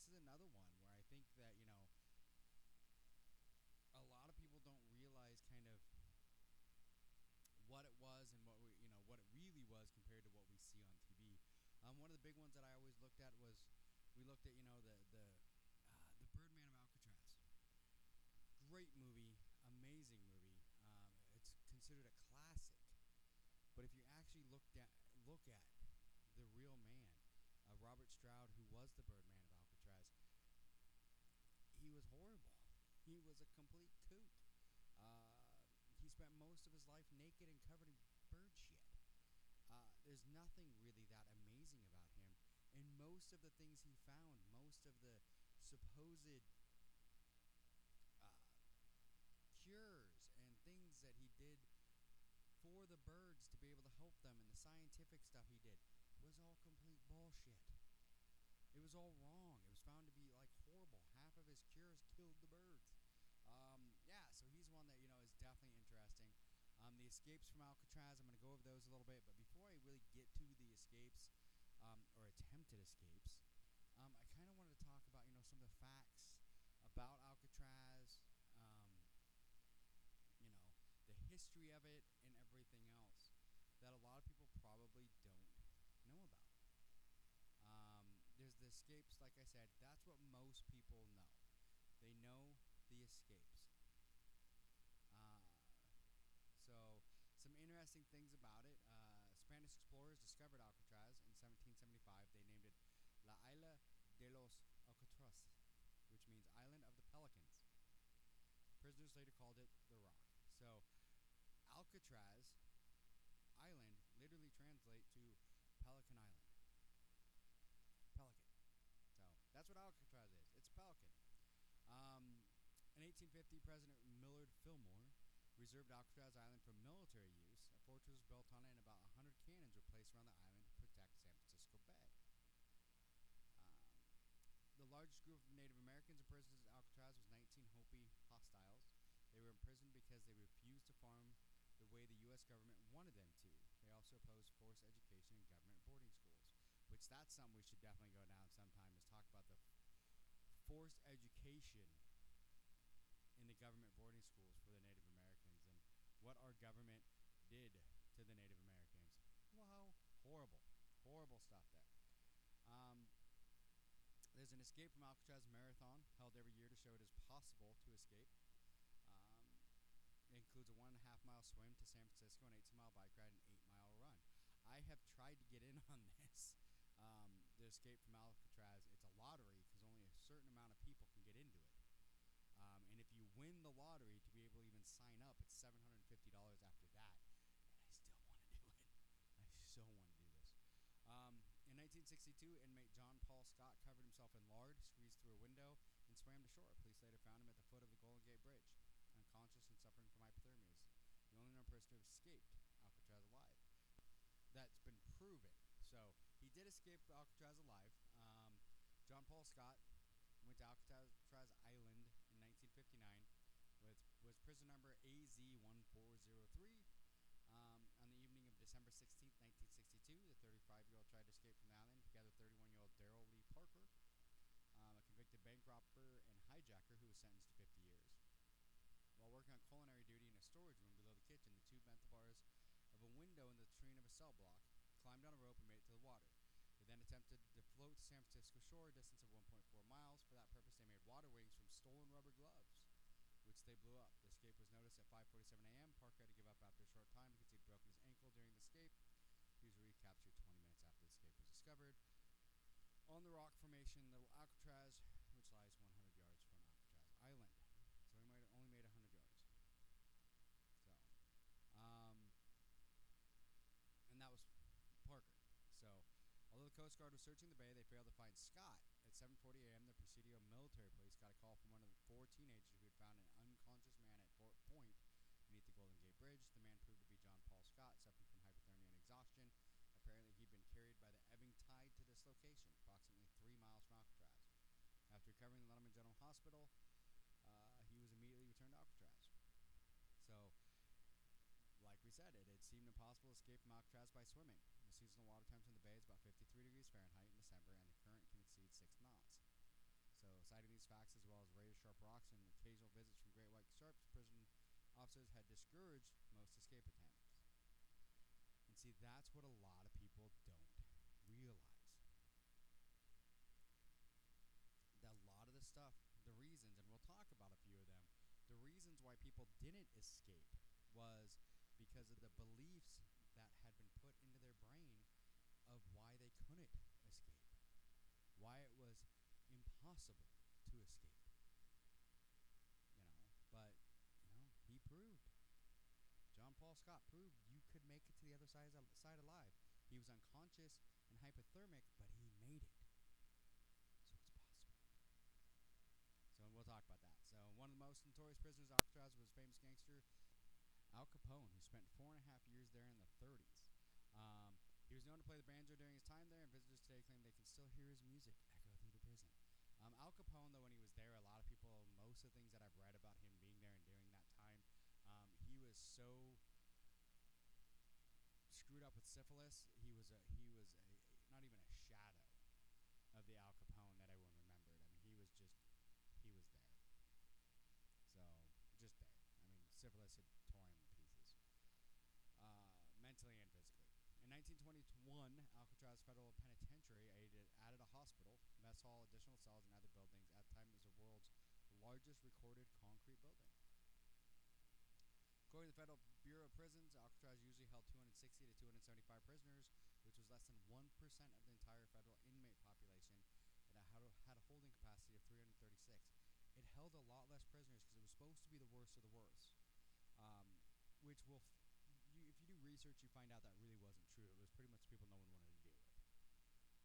this is another one where I think that you know a lot of people don't realize kind of what it was and what we, you know what it really was compared to what we see on TV. Um, one of the big ones that I always looked at was we looked at you know the the uh, the Birdman of Alcatraz. Great movie, amazing movie. Um, it's considered a classic. But if you actually look at look at the real man, uh, Robert Stroud, who was the Birdman he was horrible. He was a complete kook. Uh, he spent most of his life naked and covered in bird shit. Uh, there's nothing really that amazing about him. And most of the things he found, most of the supposed uh, cures and things that he did for the birds to be able to help them and the scientific stuff he did was all complete bullshit. It was all wrong. It was found to be like horrible. Half of his cures killed the birds. Um, yeah, so he's one that you know is definitely interesting. Um, the escapes from Alcatraz, I'm going to go over those a little bit, but before I really get to the escapes um, or attempted escapes, um, I kind of wanted to talk about you know some of the facts about Alcatraz, um, you know, the history of it and everything else that a lot of people probably don't know about. Um, there's the escapes, like I said, that's what most people know. They know the escapes. Uh, so, some interesting things about it. Uh, Spanish explorers discovered Alcatraz in 1775. They named it La Isla de los Alcatraz, which means Island of the Pelicans. Prisoners later called it the Rock. So, Alcatraz Island literally translates to Pelican Island. Pelican. So that's what Alcatraz is. It's Pelican. Um, in 1850, President Millard Fillmore reserved Alcatraz Island for military use. A fortress was built on it, and about 100 cannons were placed around the island to protect San Francisco Bay. Um, the largest group of Native Americans imprisoned at Alcatraz was 19 Hopi hostiles. They were imprisoned because they refused to farm the way the U.S. government wanted them to. They also opposed forced education in government boarding schools, which that's something we should definitely go down sometime is talk about the forced education in the government boarding schools for the Native Americans and what our government did to the Native Americans. Wow, horrible, horrible stuff there. Um, there's an escape from Alcatraz marathon held every year to show it is possible to escape. Um, it includes a one and a half mile swim to San Francisco, an 18 mile bike ride, and eight mile run. I have tried to get in on this. Um, the escape from Alcatraz, it's a lottery because only a certain amount of people can get into it. Um, and if you win the lottery to be able to even sign up, it's $750 after that. And I still want to do it. I so want to do this. Um, in 1962, inmate John Paul Scott covered himself in lard, squeezed through a window, and swam to shore. Police later found him at the foot of the Golden Gate Bridge, unconscious and suffering from hypothermia. The only known person to have escaped Alcatraz alive. That's been proven. So he did escape Alcatraz alive. Um, John Paul Scott went to Alcatraz Island in 1959 with was prison number AZ1403. Um, on the evening of December 16, 1962, the 35-year-old tried to escape from the island together with 31-year-old Daryl Lee Parker, um, a convicted bank robber and hijacker who was sentenced to 50 years. While working on culinary duty in a storage room below the kitchen, the two bent the bars of a window in the latrine of a cell block, climbed on a rope, and made it to the water. They then attempted to float to San Francisco shore, a distance of 1.4 miles. For that purpose, they made water wings from stolen rubber gloves which they blew up. The escape was noticed at 5:47 a.m. Parker had to give up after a short time because he'd broken his ankle during the escape. He was recaptured 20 minutes after the escape was discovered. On the rock formation, the Alcatraz, which lies 100 yards from Alcatraz Island. So he might only made 100 yards. So, um, and that was Parker. So, although the Coast Guard was searching the bay, they failed to find Scott. At 7:40 a.m., the Presidio military police got a call from one of the four teenagers who had found an unconscious man at Fort Point beneath the Golden Gate Bridge. The man proved to be John Paul Scott, suffering from hypothermia and exhaustion. Apparently, he'd been carried by the ebbing tide to this location, approximately three miles from Alcatraz. After recovering in Letterman General Hospital, uh, he was immediately returned to Alcatraz. So, like we said, it had seemed impossible to escape from Alcatraz by swimming. The seasonal water temperature in the bay is about 53 degrees Fahrenheit in December, and the current can exceed six knots. So, citing these facts as well as razor sharp rocks and occasional visits from great white sharks, prison officers had discouraged most escape attempts. And see, that's what a lot of people don't realize. That a lot of the stuff, the reasons, and we'll talk about a few of them, the reasons why people didn't escape was because of the beliefs that had been put into their brain of why they couldn't escape, why it was impossible to escape. You know, but, you know, he proved. John Paul Scott proved you could make it to the other side, side alive. He was unconscious and hypothermic, but he made it. So it's possible. So we'll talk about that. So one of the most notorious prisoners of Alcatraz was famous gangster Al Capone, who spent four and a half years there in the 30s. Um, he was known to play the banjo during his time there, and visitors today claim they can still hear his music echo through the prison. Um, Al Capone, though, when he was there, a lot of people, most of the things that I've read about him being there and during that time, um, he was so screwed up with syphilis. He was a he was a, not even a shadow of the Al Capone that everyone remembered. I mean, he was just he was there. So just there. I mean, syphilis had tore him in pieces, uh, mentally and physically. In 1921, Alcatraz Federal Penitentiary added, added a hospital, mess hall, additional cells, and other buildings. At the time, it was the world's largest recorded concrete building. According to the Federal Bureau of Prisons, Alcatraz usually held 260 to 275 prisoners, which was less than 1% of the entire federal inmate population. It had a, had a holding capacity of 336. It held a lot less prisoners because it was supposed to be the worst of the worst, um, which will f- you, if you do research, you find out that really wasn't true. It was pretty much people no one wanted to deal with.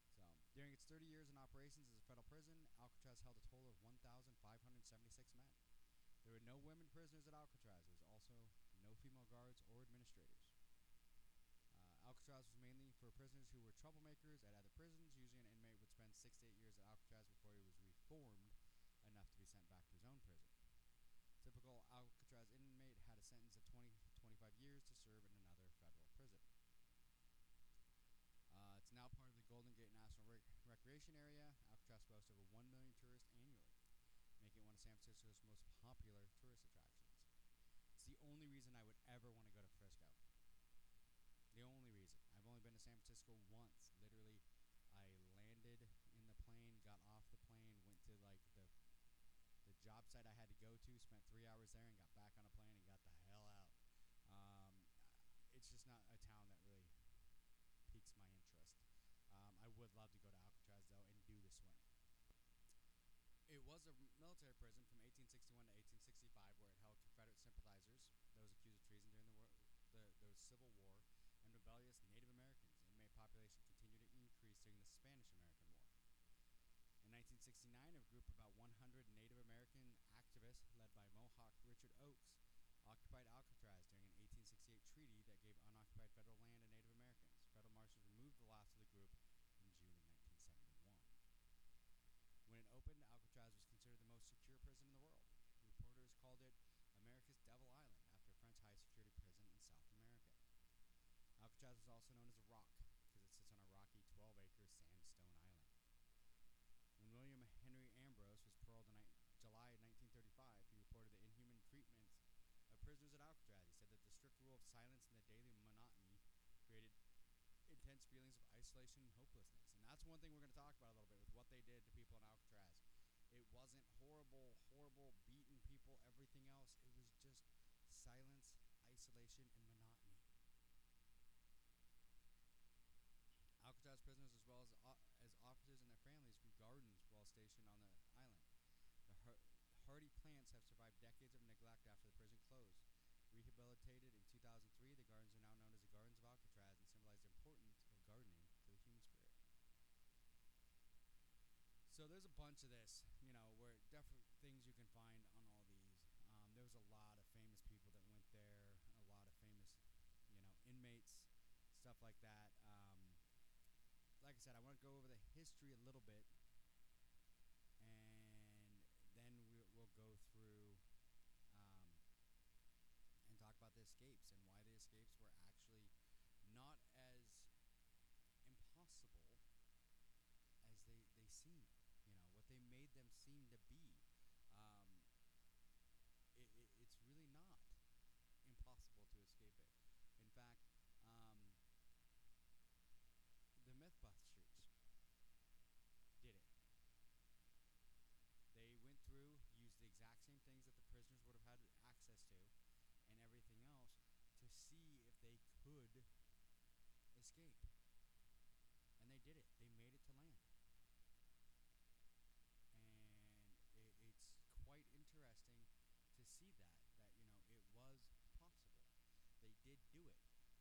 So, during its 30 years in operations as a federal prison, Alcatraz held a total of 1,576 men. There were no women prisoners at Alcatraz. There was also no female guards or administrators. Uh, Alcatraz was mainly for prisoners who were troublemakers at other prisons. Usually, an inmate would spend six to eight years at Alcatraz before he was reformed enough to be sent back to his own prison. Typical Alcatraz inmate had a sentence of 20 25 years to serve in another federal prison. Uh, it's now part of the Golden Gate National Rec- Recreation Area. Alcatraz boasts over 1 million tourists annually, making it one of San Francisco's most popular tourist attractions. It's the only reason I would ever want to go to Frisco. The only reason. I've only been to San Francisco once. Literally, I landed in the plane, got off the plane, went to like the the job site I had to go to, spent three hours there, and got back on a plane and got the hell out. Um, it's just not a town that really piques my interest. Um, I would love to go to Alcatraz though and do the swim. It was a military prison from 1861 to 1865, where it held Confederate sympathizers, those accused of treason during the war, the, the Civil War, and rebellious Native Americans. Inmate population continued to increase during the Spanish American War. In 1969, a group of about 100 Native American activists, led by Mohawk Richard Oakes, occupied Alcatraz during an 1868 treaty that gave unoccupied federal land to Native Americans. Federal marshals removed the last of the group in June of 1971. When it opened, Alcatraz was considered the most secure prison in the world. Reporters called it America's Devil Island after a French high security prison in South America. Alcatraz was also known as a rock because it sits on a rocky 12 acre sandstone island. When William Henry Ambrose was paroled in July 1935, he reported the inhuman treatment of prisoners at Alcatraz. He said that the strict rule of silence and the daily monotony created intense feelings of isolation and hopelessness. And that's one thing we're going to talk about a little bit with what they did to people in Alcatraz. It wasn't horrible, horrible, people, everything else. It was just silence, isolation, and monotony. Alcatraz prisoners, as well as, as officers and their families, grew gardens while stationed on the island. The hardy plants have survived decades of neglect after the prison closed. Rehabilitated in 2003, the gardens are now known as the Gardens of Alcatraz and symbolize the importance of gardening to the human spirit. So there's a bunch of this, you know, where definitely things you can find on all these. Um, there a lot of famous people that went there, a lot of famous, you know, inmates, stuff like that. Um, like I said, I want to go over the history a little bit, and then we, will go through um, and talk about the escapes and why the escapes were actually not as impossible as they, they seem. You know, what they made them seem to be. Um, it, it, it's really not impossible to escape it. In fact, um, the Mythbusters did it. They went through, used the exact same things that the prisoners would have had access to, and everything else to see if they could escape. And they did it. They made it to land. And it, it's quite interesting to see that that you know it was possible. They did do it.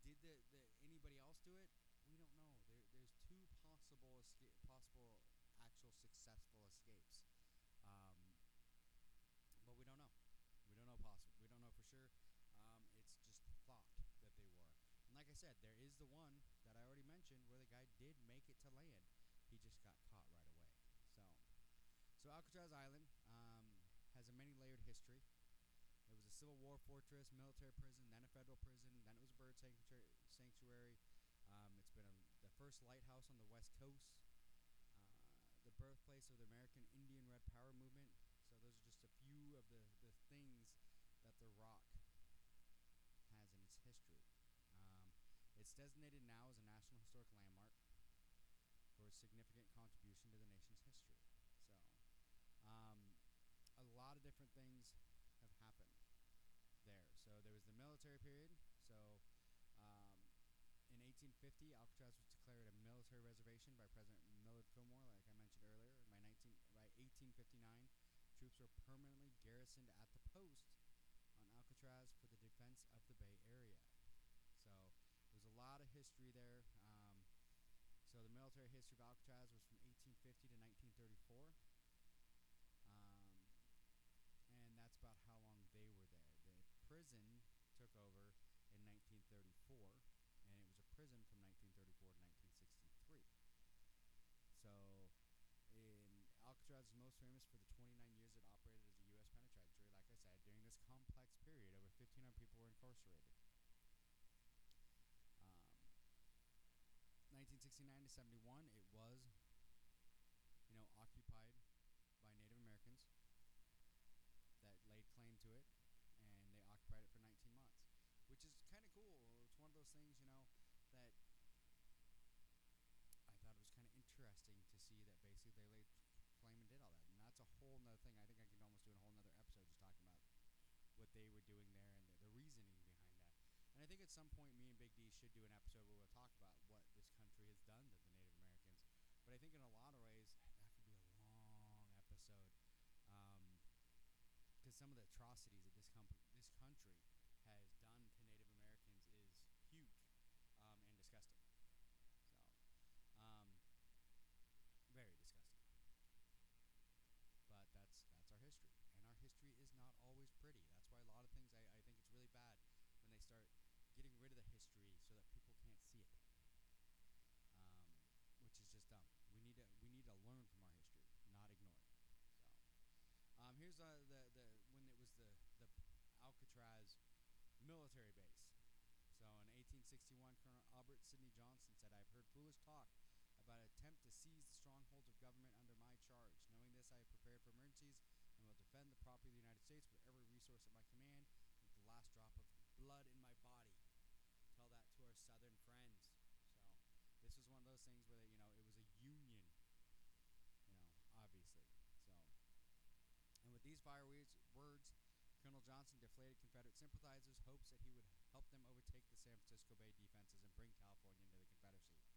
Did the, the anybody else do it? We don't know. There, there's two possible escape, possible actual successful escapes, um, but we don't know. We don't know possible. We don't know for sure. Um, it's just thought that they were. And like I said, there is the one that I already mentioned where the guy did make it to land. He just got caught right away. So, so Alcatraz Island um, has a many layered history. It was a Civil War fortress, military prison, then a federal prison, then it was a bird sanctuary. sanctuary. Um, it's been a, the first lighthouse on the West Coast, uh, the birthplace of the American Indian Red Power movement. So those are just a few of the, the things that the Rock has in its history. Um, it's designated now as a National Historic Landmark for its significant contribution to the nation's history. So, um, a lot of different things have happened there. So there was the military period. So 1950, Alcatraz was declared a military reservation by President Millard Fillmore, like I mentioned earlier. By, 19, by 1859, troops were permanently garrisoned at the post on Alcatraz for the defense of the Bay Area. So there's a lot of history there. Um, so the military history of Alcatraz was from 1850 to 1934. Um, and that's about how long they were there. The prison prison from 1934 to 1963. So, in Alcatraz is most famous for the 29 years it operated as a U.S. penitentiary. Like I said, during this complex period, over 1,500 people were incarcerated. Um, 1969 to 71, it was, you know, occupied by Native Americans that laid claim to it, and they occupied it for 19 months, which is kind of cool. It's one of those things, you know, that I thought it was kind of interesting to see that basically they laid claim and did all that, and that's a whole nother thing. I think I could almost do a whole nother episode just talking about what they were doing there and the, the reasoning behind that. And I think at some point, me and Big D should do an episode where we'll talk about what this country has done to the Native Americans. But I think in a lot of ways, that could be a long episode. Um, because some of the atrocities that this comp- this country has done to Native Americans is huge um, and disgusting. So, um, very disgusting. But that's that's our history, and our history is not always pretty. That's why a lot of things I, I think it's really bad when they start getting rid of the history so that people can't see it. Um, which is just dumb. We need to we need to learn from our history, not ignore it. Um, here's uh, the the when it was the the Alcatraz military base. So in 1861, Colonel Albert Sidney Johnston said, "I've heard foolish talk about an attempt to seize the strongholds of government under my charge. Knowing this, I have prepared for emergencies and will defend the property of the United States with every resource at my command, with the last drop of blood in my body." Tell that to our Southern friends. So this was one of those things where they, you know it was a union. You know, obviously. So. And with these fire words, Johnston deflated Confederate sympathizers' hopes that he would help them overtake the San Francisco Bay defenses and bring California into the Confederacy.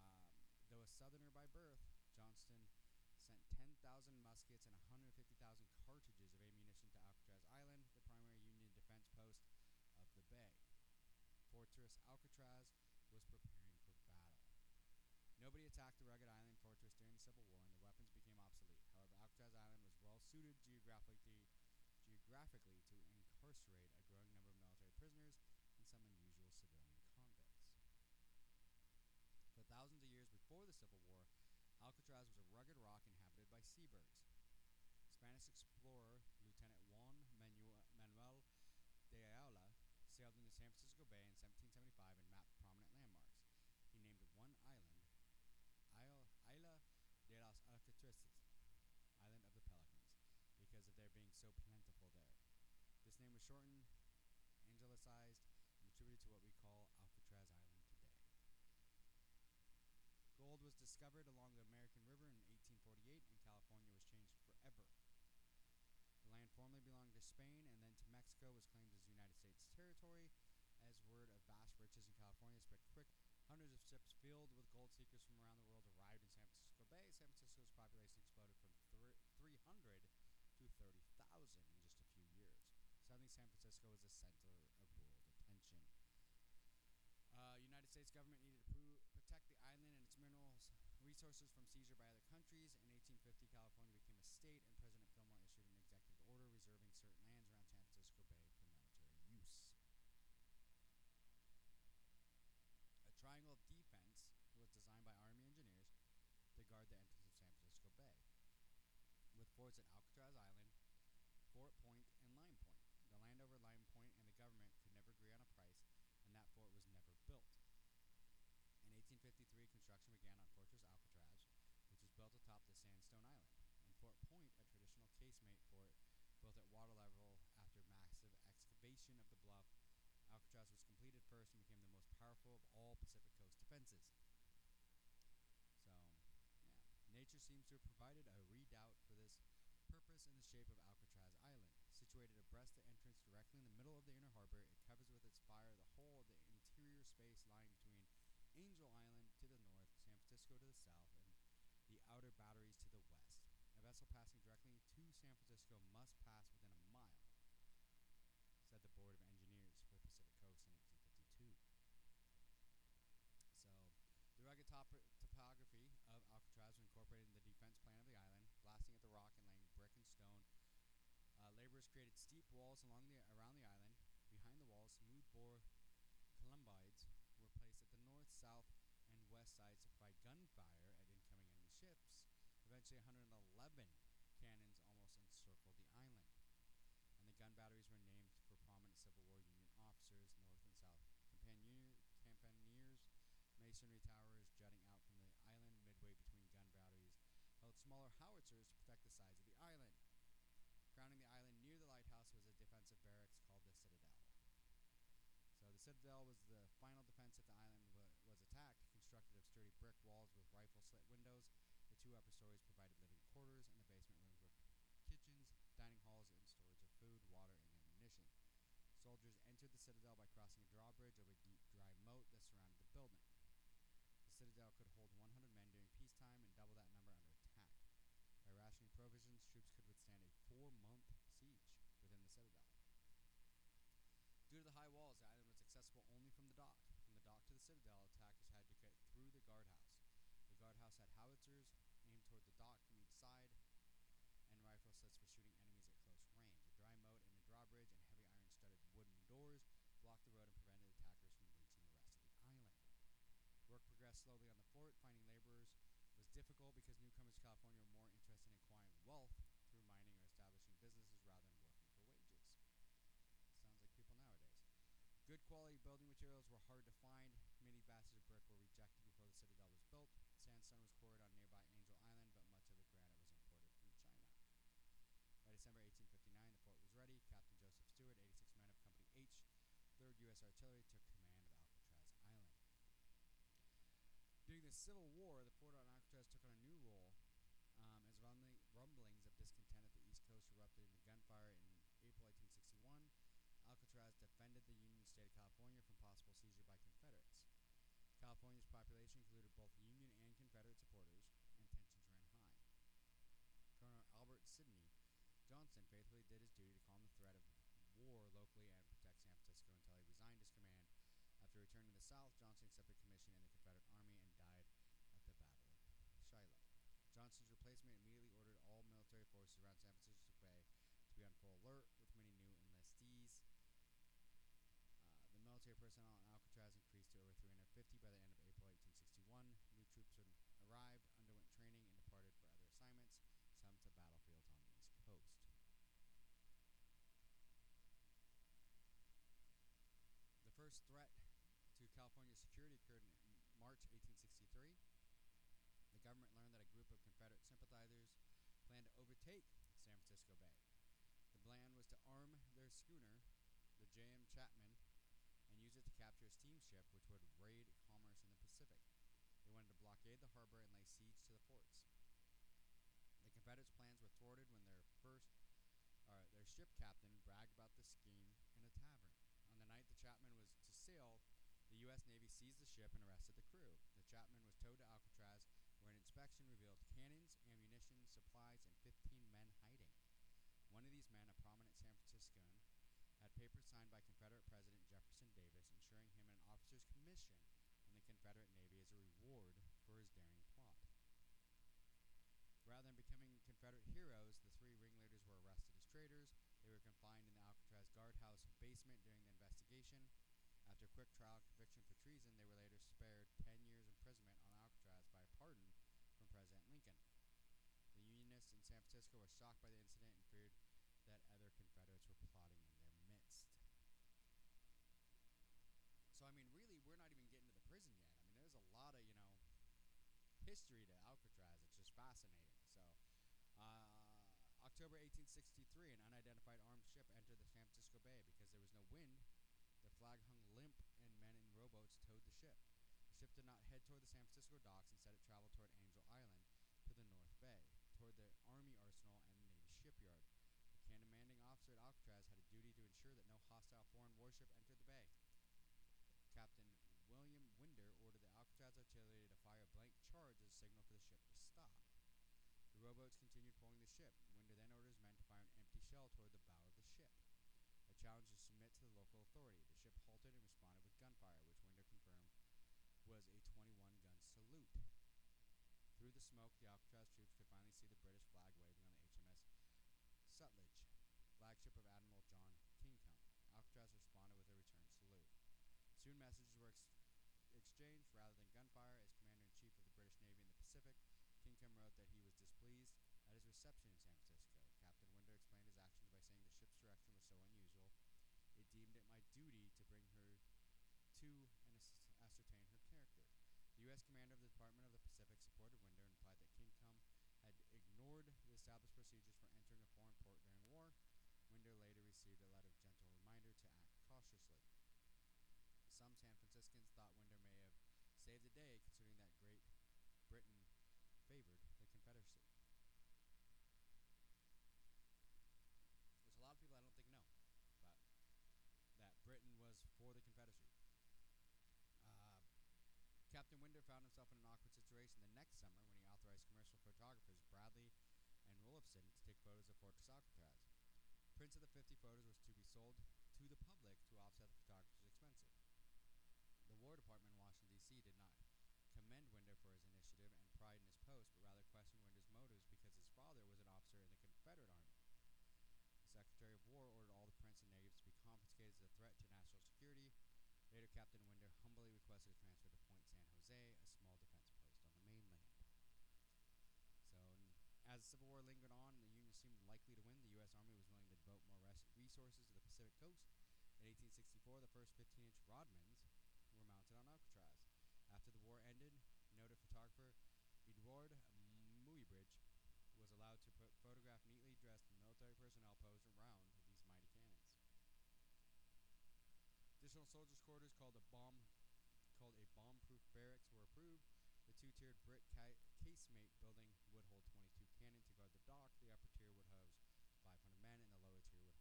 Um, though a Southerner by birth, Johnston sent 10,000 muskets and 150,000 cartridges of ammunition to Alcatraz Island, the primary Union defense post of the bay. Fortress Alcatraz was preparing for battle. Nobody attacked the rugged island fortress during the Civil War, and the weapons became obsolete. Graphically to incarcerate a growing number of military prisoners and some unusual civilian convicts. For thousands of years before the Civil War, Alcatraz was a rugged rock inhabited by seabirds. Spanish explorer Lieutenant Juan Manuel, Manuel de Ayala sailed into San Francisco Bay in 1775 and mapped prominent landmarks. He named one island Isla de las Alcatraces, Island of the Pelicans, because of there being so plentiful there. This name was shortened, angelicized, and attributed to what we call Alcatraz Island today. Gold was discovered along the American River in 1848, and California was changed forever. The land formerly belonged to Spain and then to Mexico was claimed as United States territory. As word of vast riches in California spread quick, hundreds of ships filled with gold seekers from around the world arrived in San Francisco Bay. San Francisco's population exploded from 300 to 30,000 in just a few years. Suddenly, San Francisco was the center of world attention. Uh, United States government needed to pro- protect the island and its minerals resources from seizure by other countries. In 1850, California became a state, and President Fillmore issued an executive order reserving certain lands around San Francisco Bay for military use. A triangle of defense was designed by Army engineers to guard the entrance of San Francisco Bay, with forts at Alcatraz Island, Fort Point, and Lime Point. The land over Lime Point and the government could never agree on a price, and that fort was never built. In 1853, construction began on Fortress Alcatraz, which was built atop the sandstone island, and Fort Point, a traditional casemate fort built at water level after massive excavation of the bluff. Alcatraz was completed first and became the most powerful of all Pacific Coast defenses. So, yeah, nature seems to have provided a redoubt for this purpose in the shape of Alcatraz Island. Situated abreast the entrance directly in the middle of the inner harbor, it covers with its fire the whole of the interior space lying between Angel Island to the north, San Francisco to the south, and the outer batteries to the west. A vessel passing directly to San Francisco must pass within a mile, said the Board of Engineers for the Pacific Coast in 1852. So, the rugged top- topography of Alcatraz was incorporated in the defense plan of the island, blasting at the rock and laying brick and stone. Uh, laborers created steep walls along the around the island. Behind the walls, smooth bore columbiads were placed at the north, south, and west sides to provide gunfire at incoming enemy ships. Eventually, 111 cannons almost encircled the island, and the gun batteries were named for prominent Civil War Union officers, north and south. Campanier, campaniers masonry towers jutting out from the island midway between gun batteries held smaller howitzers to protect the sides of the island. Crowning the island near the lighthouse was a defensive barracks called the Citadel. So the Citadel was the final defense if the island wa- was attacked, constructed of sturdy brick walls with rifle slit windows. The two upper stories provided living quarters, and the basement rooms were kitchens, dining halls, and storage of food, water, and ammunition. Soldiers entered the citadel by crossing a drawbridge over a deep, dry moat that surrounded the building. The citadel could hold 100 men during peacetime and double that number under attack. By rationing provisions, troops could withstand a four month siege within the citadel. Due to the high walls, the island was accessible only from the dock. From the dock to the citadel, attackers had to get through the guardhouse. The guardhouse had howitzers aimed toward the dock from each side and rifle slits for shooting enemies at close range. A dry moat and a drawbridge and heavy iron studded wooden doors blocked the road and prevented attackers from reaching the rest of the island. Work progressed slowly on the fort. Finding laborers was difficult because newcomers to California were more interested in acquiring wealth through mining or establishing businesses rather than working for wages. Sounds like people nowadays. Good quality building materials were hard to find. Many batches of brick were rejected before the citadel was built. Sandstone was quarried on nearby Angel Island, but much of the granite was imported from China. By December 1859, the fort was ready. Captain Joseph Stewart, 86 men of Company H, 3rd U.S. Artillery, took command of Alcatraz Island. During the Civil War, the fort on Alcatraz took on a new California's population included both Union and Confederate supporters, and tensions ran high. Colonel Albert Sidney Johnston faithfully did his duty to calm the threat of war locally and protect San Francisco until he resigned his command. After returning to the South, Johnston accepted commission in the Confederate Army and died at the Battle of Shiloh. Johnston's replacement immediately ordered all military forces around San Francisco Bay to be on full alert, with many new enlistees. Uh, the military personnel and 1950, by the end of April 1861, new troops had arrived, underwent training, and departed for other assignments, some to battlefields on the East Coast. The first threat to California's security occurred in March 1863. The government learned that a group of Confederate sympathizers planned to overtake San Francisco Bay. The plan was to arm their schooner, the J.M. Chapman, capture a steamship which would raid commerce in the Pacific. They wanted to blockade the harbor and lay siege to the forts. The Confederates' plans were thwarted when their first, uh, their ship captain bragged about the scheme in a tavern. On the night the Chapman was to sail, the U.S. Navy seized the ship and arrested the crew. The Chapman was towed to Alcatraz, where an inspection revealed cannons, ammunition, supplies, and 15 men hiding. One of these men, a prominent San Franciscan, had papers signed by Confederate President Jefferson Davis ensuring him an commission in the Confederate Navy as a reward for his daring plot. Rather than becoming Confederate heroes, the three ringleaders were arrested as traitors. They were confined in the Alcatraz guardhouse basement during the investigation. After quick trial conviction for treason, they were later spared 10 years imprisonment on Alcatraz by a pardon from President Lincoln. The Unionists in San Francisco were shocked by the incident and feared that other Confederates were plotting in their midst. So, I mean, really, we're not even getting to the prison yet. I mean, there's a lot of, you know, history to Alcatraz. It's just fascinating. So, uh, October 1863, an unidentified armed ship entered the San Francisco Bay because there was no wind. The flag hung limp, and men in rowboats towed the ship. The ship did not head toward the San Francisco docks. Instead, it traveled toward Angel Island to the North Bay toward the Army arsenal and the Navy shipyard. The commanding officer at Alcatraz had a duty to ensure that no hostile foreign warship entered the bay. Captain William Winder ordered the Alcatraz artillery to fire a blank charge as a signal for the ship to stop. The rowboats continued pulling the ship. Winder then ordered his men to fire an empty shell toward the bow of the ship. A challenge to submit to the local authority. The ship halted and responded with gunfire, which Winder confirmed was a 21 gun salute. Through the smoke, the Alcatraz troops could finally see the British flag waving on the HMS Sutlej, flagship of Admiral John Kingcome. Alcatraz responded with a return salute. Soon messages were ex- exchanged rather than gunfire. As commander in chief of the British Navy in the Pacific, Kingcome wrote that he was displeased at his reception in San Francisco. Captain Winder explained his actions by saying the ship's direction was so unusual, it deemed it my duty to bring her to and ascertain her character. The U.S. commander of the Department of the Pacific supported Winder and implied that Kingcome had ignored the established procedures for entering a foreign port during war. Winder later received a letter of gentle reminder to act cautiously. Some San Franciscans thought Winder may have saved the day, considering Britain favored the Confederacy. There's a lot of people I don't think know about that Britain was for the Confederacy. Uh, Captain Winder found himself in an awkward situation the next summer when he authorized commercial photographers Bradley and Rulofson to take photos of Fortress Alcatraz. Prints of the 50 photos was to be sold to the public to offset the photographer's expenses. The War Department in Washington, D.C. did not commend Winder for his initiative and pride in his post, but rather questioned Winder's motives because his father was an officer in the Confederate Army. The Secretary of War ordered all the prints and negatives to be confiscated as a threat to national security. Later, Captain Winder humbly requested a transfer to Point San Jose, a small defense post on the mainland. So, as the Civil War lingered on and the Union seemed likely to win, the U.S. Army was willing to devote more res- resources to the Pacific coast. In 1864, the first 15 inch Rodmans were mounted on Alcatraz. After the war ended, noted photographer Eadweard Muybridge was allowed to photograph neatly dressed military personnel posed around these mighty cannons. Additional soldiers' quarters called a bomb called a bomb-proof barracks were approved. The two-tiered brick ca- casemate building would hold 22 cannon to guard the dock. The upper tier would house 500 men, and the lower tier would hold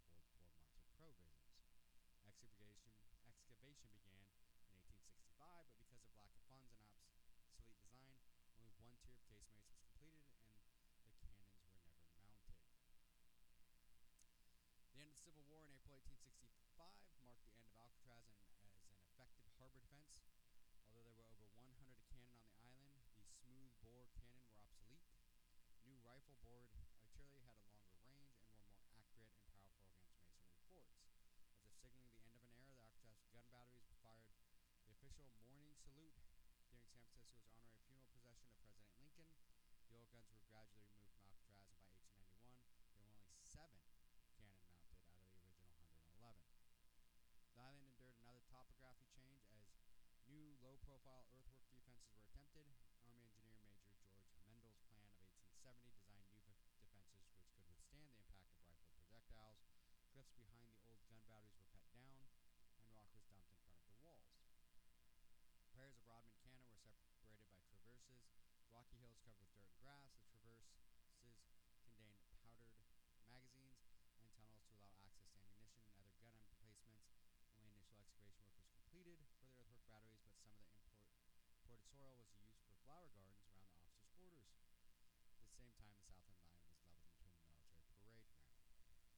four months of provisions. Excavation excavation began in 1865, but because of lack of funds and obsolete design, only one tier of casemates was new bore cannon were obsolete. New rifle bored artillery had a longer range and were more accurate and powerful against masonry forts. As if signaling the end of an era, the Alcatraz gun batteries fired the official morning salute during San Francisco's honorary funeral procession of President Lincoln. The old guns were gradually removed from Alcatraz, and by 1891, there were only seven cannon mounted out of the original 111. The island endured another topography change as new low profile earthworks 1970 designed new defenses which could withstand the impact of rifle projectiles. Cliffs behind the old gun batteries were cut down, and rock was dumped in front of the walls. Pairs of Rodman cannon were separated by traverses. Rocky hills covered with dirt and grass. The traverses contained powdered magazines and tunnels to allow access to ammunition and other gun emplacements. Only initial excavation work was completed for the earthwork batteries, but some of the import, imported soil was used for flower gardens, same time, the southern line was leveled into a military parade ground.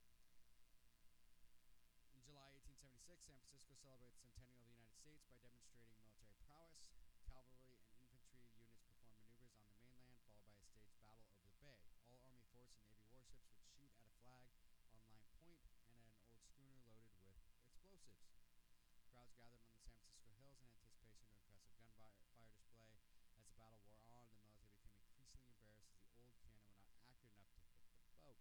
In July 1876, San Francisco celebrated the centennial of the United States by demonstrating military prowess. Cavalry and infantry units performed maneuvers on the mainland, followed by a staged battle over the bay. All Army force and Navy warships would shoot at a flag on Lime Point and an old schooner loaded with explosives. Crowds gathered on the San Francisco hills in anticipation of impressive gunfire display. As the battle wore on, the military became increasingly embarrassed as the old cannon were not accurate enough to hit the boat.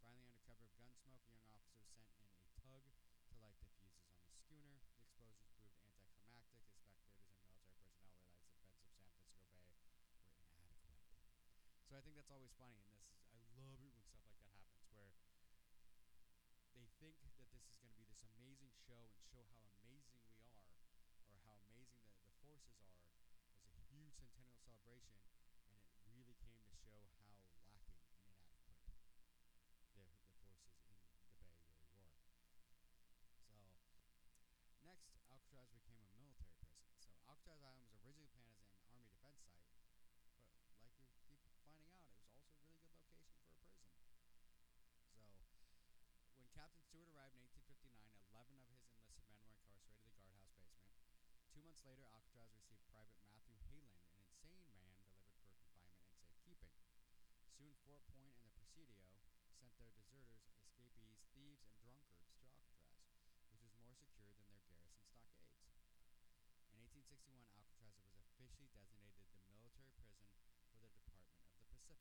Finally, under cover of gun smoke, a young officer was sent in a tug to light the fuses on the schooner. The explosions proved anticlimactic as spectators and military personnel realized the defense of San Francisco Bay were inadequate. So I think that's always funny, and this is I love it when stuff like that happens, where they think that this is going to be this amazing show and show how amazing we are or how amazing the, the forces are as a huge centennial celebration and it really came to show how lacking and inadequate the, the forces in the bay really were so next alcatraz became a military prison so alcatraz island was originally planned as an army defense site but like we keep finding out it was also a really good location for a prison so when Captain Stewart arrived in 1859, 11 of his enlisted men were incarcerated in the guardhouse basement. Two months later, Alcatraz received Private Matthew Hayland, an insane man delivered for confinement and safekeeping. Soon, Fort Point and the Presidio sent their deserters, escapees, thieves, and drunkards to Alcatraz, which was more secure than their garrison stockades. In 1861, Alcatraz was officially designated the military prison for the Department of the Pacific.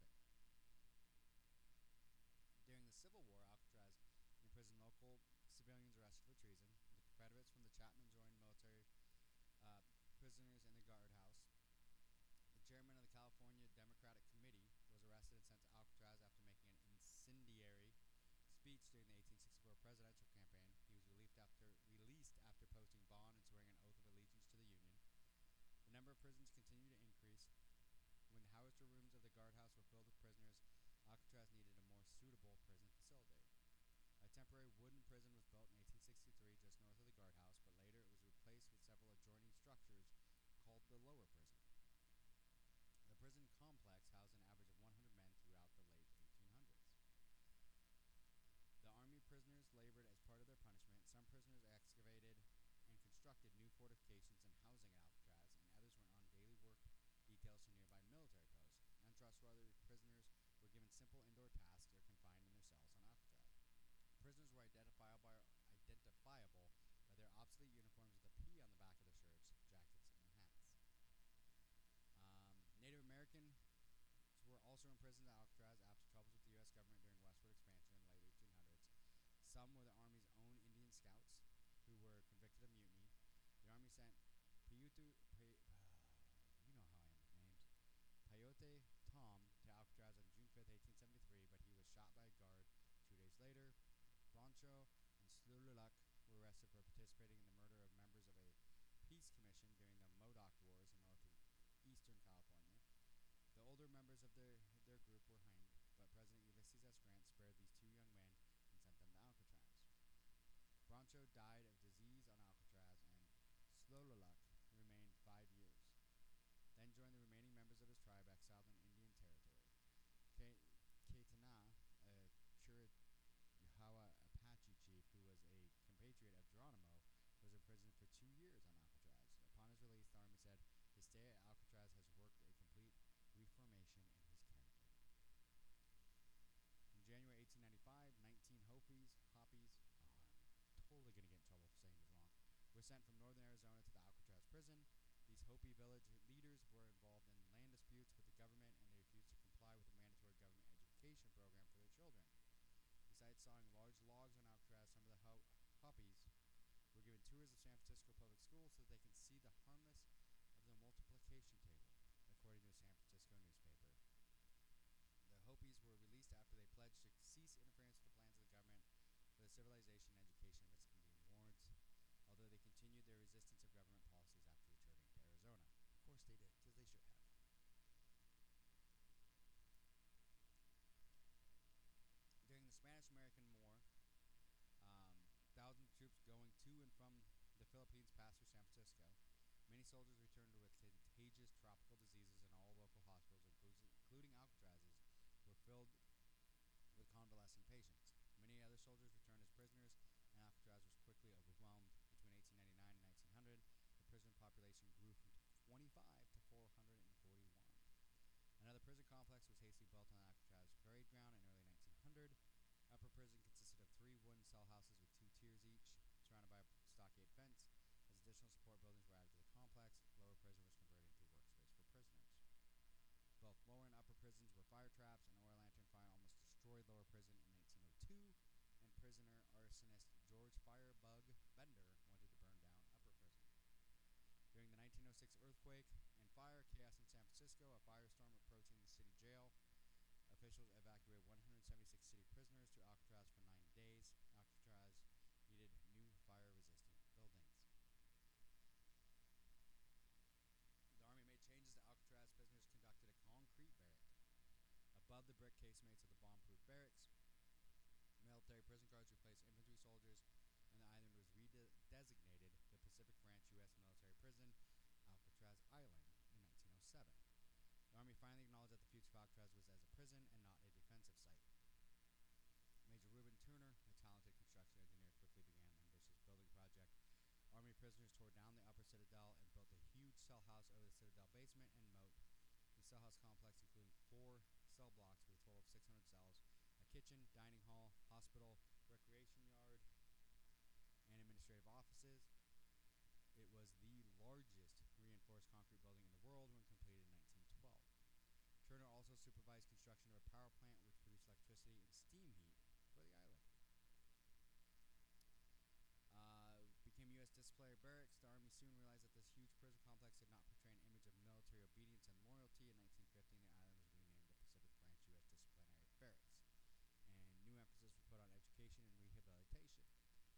During the Civil War, Alcatraz imprisoned local civilians arrested for treason. The Confederates from the Chapman joined prisoners in the guardhouse. The chairman of the California Democratic Committee was arrested and sent to Alcatraz after making an incendiary speech during the 1864 presidential campaign. He was released after, released after posting bond and swearing an oath of allegiance to the Union. The number of prisons continued to increase. When the howitzer rooms of the guardhouse were filled with prisoners, Alcatraz needed a more suitable prison facility. A temporary wooden prison was built in 1863 just north of the guardhouse, but later it was replaced with several adjoining structures called the lower prison. The prison complex housed an average of 100 men throughout the late 1800s. The army prisoners labored as part of their punishment. Some prisoners excavated and constructed new fortifications and housing at Alcatraz, and others went on daily work details to nearby military posts. Untrustworthy prisoners were given simple indoor tasks or confined in their cells on Alcatraz. Prisoners were identifiable, identifiable by their obsolete uniforms with a P on the back of their shirts, jackets, and hats. Um, Native Americans were also imprisoned at Alcatraz after troubles with the U.S. government during westward expansion in the late 1800s. Some were the Army's own Indian scouts who were convicted of mutiny. The Army sent Puyutu, Pi, uh, you know how I am with names, Peyote Tom to Alcatraz on June 5, 1873, but he was shot by a guard two days later. Broncho and Slululuk were arrested for participating in the murder of members of a peace commission during the Modoc Wars in northeastern California. The older members of their, their group were hanged, but President Ulysses S. Grant spared these two young men and sent them to Alcatraz. Broncho died of disease on Alcatraz, and Slululuk prison. These Hopi village leaders were involved in land disputes with the government and they refused to comply with the mandatory government education program for their children. Besides sawing large logs on Alcatraz, some of the Hopis were given tours of San Francisco public schools so that they can see the harmless of the multiplication table, according to a San Francisco newspaper. The Hopis were released after they pledged to cease interference with the plans of the government for the civilization soldiers returned with contagious tropical diseases, and all local hospitals, including Alcatraz's, were filled with convalescing patients. Many other soldiers returned as prisoners, and Alcatraz was quickly overwhelmed. Between 1899 and 1900, the prison population grew from 25 to 441. Another prison complex was hastily built on Alcatraz parade ground in early 1900. Upper prison consisted of three wooden cell houses with two tiers each, surrounded by a stockade fence. As additional support buildings were added to the complex, lower prison was converted into workspace for prisoners. Both lower and upper prisons were fire traps. An oil lantern fire almost destroyed lower prison in 1902, and prisoner arsonist George Firebug Bender wanted to burn down upper prison. During the 1906 earthquake and fire chaos in San Francisco, a firestorm approaching the city jail, officials evacuated The Army finally acknowledged that the Fuchs Alcatraz was as a prison and not a defensive site. Major Reuben Turner, a talented construction engineer, quickly began an ambitious building project. Army prisoners tore down the upper citadel and built a huge cell house over the citadel basement and moat. The cell house complex, included four cell blocks with a total of 600 cells, a kitchen, dining hall, hospital, recreation yard, and administrative offices, Turner also supervised construction of a power plant which produced electricity and steam heat for the island. Uh, became U.S. disciplinary barracks. The Army soon realized that this huge prison complex did not portray an image of military obedience and loyalty. In 1915, the island was renamed the Pacific Branch U.S. Disciplinary Barracks, and new emphasis was put on education and rehabilitation.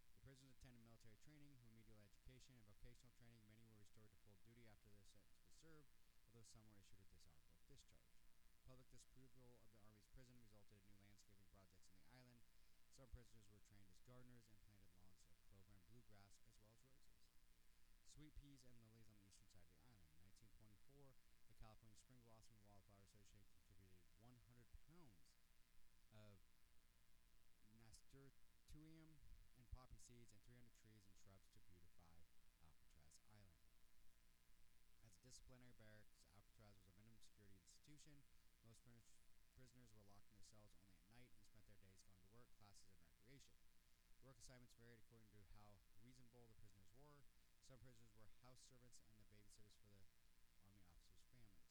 The prisoners attended military training, remedial education, and vocational training. Many were restored to full duty after their sentence was served, although some were issued a dishonorable discharge. Public disapproval of the Army's prison resulted in new landscaping projects in the island. Some prisoners were trained as gardeners and planted lawns of clover bluegrass, as well as roses. Sweet peas and lilies on the eastern side of the island. In 1924, the California Spring Blossom and Wildflower Association contributed 100 pounds of nasturtium and poppy seeds and 300 trees and shrubs to beautify Alcatraz Island. As a disciplinary barracks, Alcatraz was a minimum security institution. Most prisoners were locked in their cells only at night and spent their days going to work, classes, and recreation. Work assignments varied according to how reasonable the prisoners were. Some prisoners were house servants and the babysitters for the Army officers' families.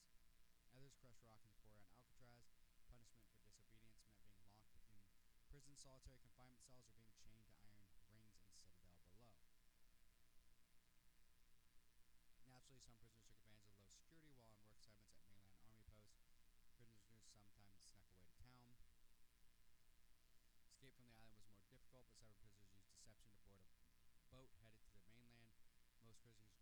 Others crushed rock the quarry on Alcatraz. Punishment for disobedience meant being locked in prison solitary confinement cells or being chained to iron rings in the citadel below. Naturally, some prisoners took advantage of the low security while on work assignments at mainland army posts. Prisoners sometimes snuck away to town. Escape from the island was more difficult, but several prisoners used deception to board a boat headed to the mainland. Most prisoners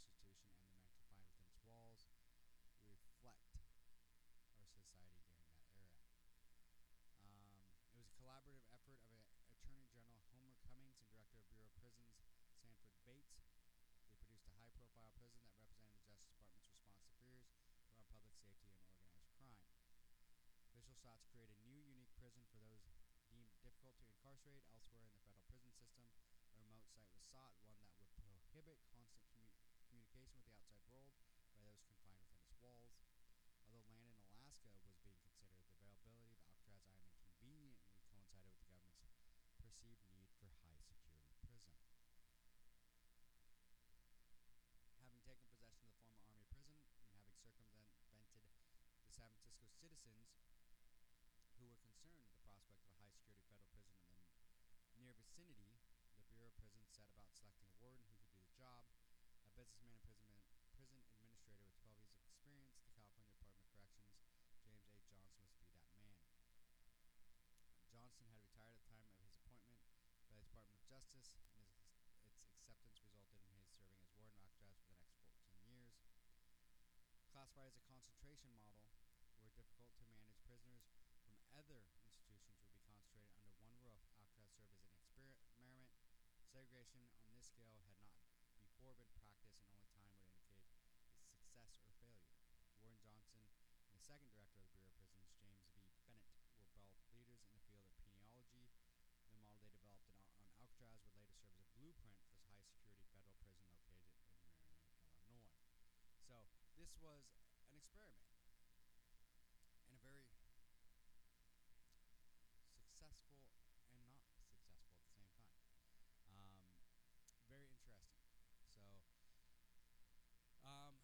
institution and the men confined within its walls reflect our society during that era. Um, it was a collaborative effort of a, Attorney General Homer Cummings and Director of Bureau of Prisons Sanford Bates. They produced a high profile prison that represented the Justice Department's response to fears around public safety and organized crime. Officials sought to create a new, unique prison for those deemed difficult to incarcerate elsewhere in the federal prison system. A remote site was sought, one that would prohibit communication with the outside world by those confined within its walls. Although land in Alaska was being considered, the availability of Alcatraz Island conveniently coincided with the government's perceived need for high security prison. Having taken possession of the former Army prison and having circumvented the San Francisco citizens who were concerned with the prospect of a high security federal prison in the near vicinity, the Bureau of Prisons set about selecting a warden who could do the job. A businessman and prison, prison administrator with 12 years of experience, the California Department of Corrections, James A. Johnston, to be that man. Johnston had retired at the time of his appointment by the Department of Justice, and his, its acceptance resulted in his serving as warden of Alcatraz for the next 14 years. Classified as a concentration model, where difficult to manage prisoners from other institutions would be concentrated under one roof, Alcatraz served as an experiment. Segregation on this scale had not before been practiced, and only time would indicate its success or failure. Warren Johnston and the second director of the Bureau of Prisons, James V. Bennett, were both leaders in the field of penology. The model they developed on Alcatraz would later serve as a blueprint for this high security federal prison located in Marion, Illinois. So, this was an experiment and a very successful and not successful at the same time. Um, very interesting. So, um,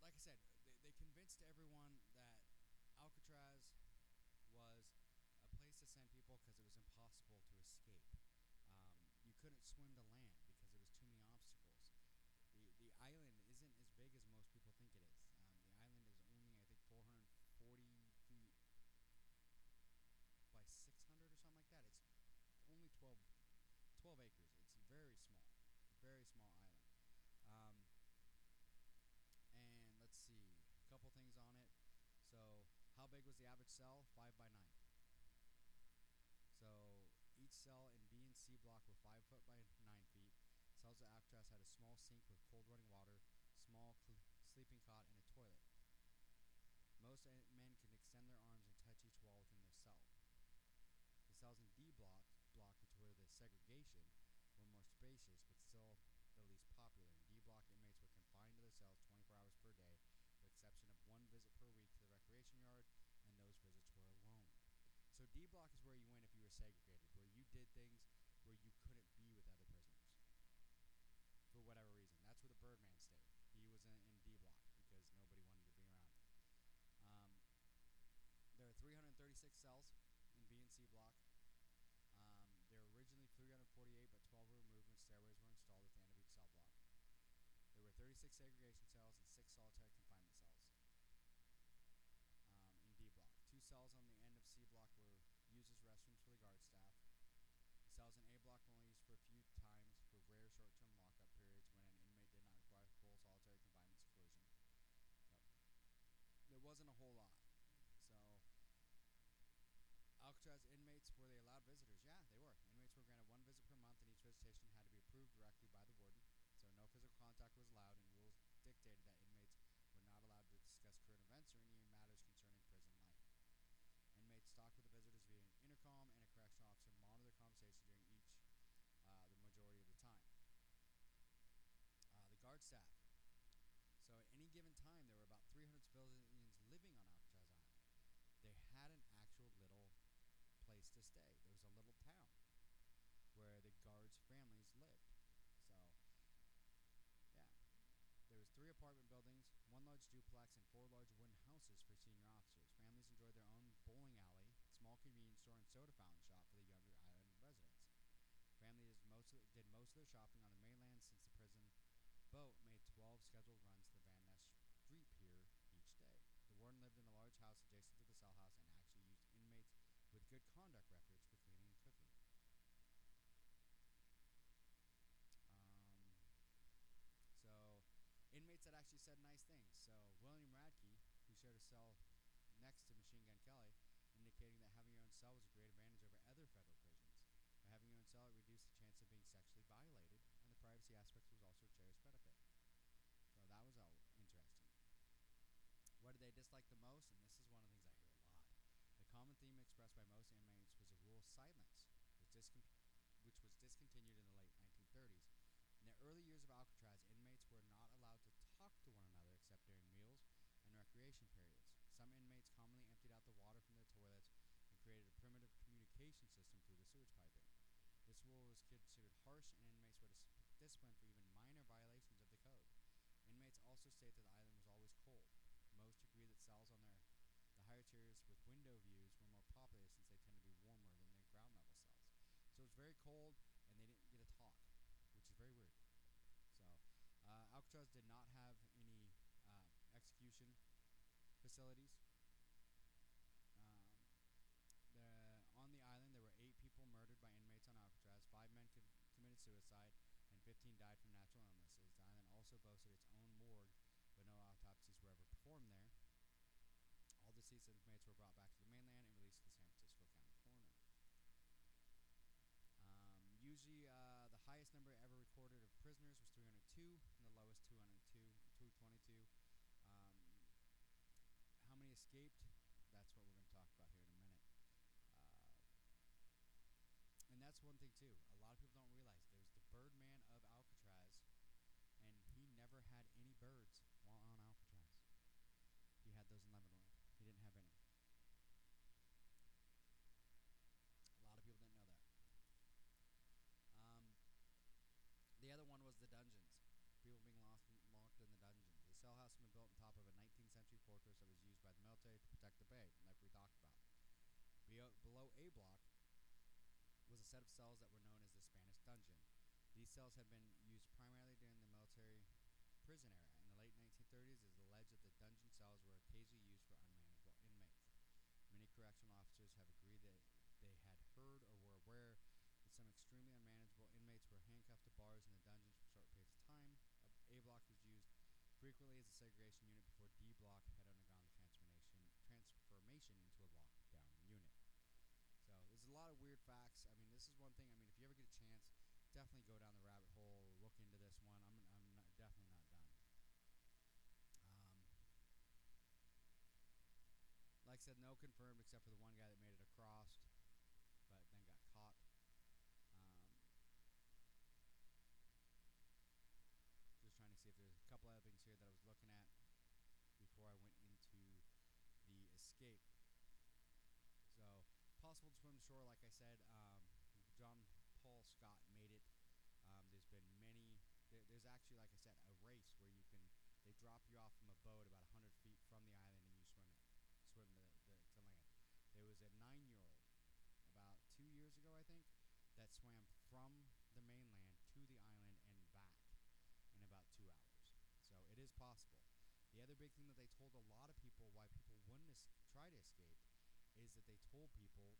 like I said, they, they convinced everyone that Alcatraz was a place to send people because it was impossible to escape. Um, you couldn't swim to land because there was too many obstacles. The, the island isn't as big as most people think it is. Um, the island is only, I think, 440 feet by 600 or something like that. It's only 12, 12 acres. It's very small, very small island. Um, and let's see, a couple things on it. So, how big was the average cell? Five by nine. So each cell in B and C block were five foot by nine feet. At Alcatraz had a small sink with cold running water, small cl- sleeping cot, and a toilet. Most men could extend their arms and touch each wall within their cell. The cells in D block, block which were the segregation, were more spacious but still the least popular. In D block, inmates were confined to their cells 24 hours per day, with exception of one visit per week to the recreation yard, and those visits were alone. So D block is where you went if you were segregated, where you did things where you couldn't be with other prisoners for whatever reason. That's where the Birdman stayed. He was in, in D block because nobody wanted to be around him. Um, there are 336 cells in B and C block. Um, there were originally 348, but 12 were removed when stairways were installed at the end of each cell block. There were 36 segregation cells and six solitary confinement cells um, in D block. Two cells on the end of C block were used as restrooms for the guard staff. Cells in A block were only used for a few times for rare short-term lockup periods when an inmate did not require full solitary confinement seclusion. Yep. There wasn't a whole lot. So Alcatraz inmates were they allowed visitors? Yeah, they were. Inmates were granted one visit per month, and each visitation had to be approved directly by the warden. So no physical contact was allowed, and rules dictated that inmates were not allowed to discuss current events or any matters concerning prison life. Inmates talked with the visitors via an intercom, and a correctional officer monitored their conversation during each, uh, the majority of the time. Uh, the guard staff. So at any given time, there were about 300 civilians living on Alcatraz Island. They had an actual little place to stay. There was a little town where the guards' families lived. So, yeah. There was three apartment buildings, one large duplex, and four large wooden houses for senior officers. Families enjoyed their own bowling alley, small convenience store, and soda fountain shop for the younger island residents. Families most of, did most of their shopping on the mainland since the prison boat made 12 scheduled runs to the Van Ness Street Pier each day. The warden lived in a large house adjacent to the cell house and actually used inmates with good conduct records for cleaning and cooking. Um, so, inmates that actually said nice things. So, William Radke, who shared a cell next to Machine Gun Kelly, indicating that having your own cell was a great advantage over other federal prisons. By having your own cell, it reduced the chance of being sexually violated, and the privacy aspects was also a cherished benefit. So that was all interesting. What did they dislike the most? And this is one of the things I hear a lot. discussed by most inmates was a rule of silence, which, discon- which was discontinued in the late 1930s. In the early years of Alcatraz, inmates were not allowed to talk to one another except during meals and recreation periods. Some inmates commonly emptied out the water from their toilets and created a primitive communication system through the sewage piping. This rule was considered harsh, and inmates were dis- disciplined for even minor violations of the code. Inmates also state that the island was always cold. Most agree that cells on their the higher with window views were more popular since they tend to be warmer than the ground level cells. So it was very cold, and they didn't get to talk, which is very weird. So uh, Alcatraz did not have any uh, execution facilities. Um, the, on the island, there were eight people murdered by inmates on Alcatraz. Five men co- committed suicide, and 15 died from natural illnesses. The island also boasted its own morgue, but no autopsies were ever performed there. All deceased inmates were brought back to the mainland and released to the San Francisco County Coroner. Um, usually, uh, the highest number ever recorded of prisoners was 302, and the lowest 202, 222. Um, how many escaped? That's what we're going to talk about here in a minute. Uh, and that's one thing too. A lot of people don't realize there's the Birdman of Alcatraz, and he never had any birds while on Alcatraz. He had those in Leavenworth. He didn't have any. A lot of people didn't know that. Um, the other one was the dungeons. People being lost, locked in the dungeons. The cell house had been built on top of a 19th century fortress that was used by the military to protect the bay, like we talked about. Below, A block was a set of cells that were known as the Spanish dungeon. These cells had been used primarily during the military prison era. In the late 1930s, it is alleged that the dungeon cells were occasionally used for unmanageable inmates. Many correctional officers have agreed that they had heard or were aware that some extremely unmanageable inmates were handcuffed to bars in the dungeons for short periods of time. A block was used frequently as a segregation unit before D block had undergone the transformation transformation into a lockdown unit. So there's a lot of weird facts. I mean, this is one thing. I mean, if you ever get a chance, definitely go down the rabbit hole, look into this one. I'm I'm not, definitely not done. Um, like I said, no confirmed except for the one guy that made it across, but then got caught. Um, just trying to see if there's a couple other things here that I was looking at before I went into the escape. So possible to swim to shore, like I said. Um, John Paul Scott made it. Um, there's been many. There, there's actually, like I said, a race where you can. They drop you off from a boat about 100 feet from the island, and you swim it, swim the, the to land. There was a nine-year-old about two years ago, I think, that swam from the mainland to the island and back in about two hours. So it is possible. The other big thing that they told a lot of people why people wouldn't es- try to escape is that they told people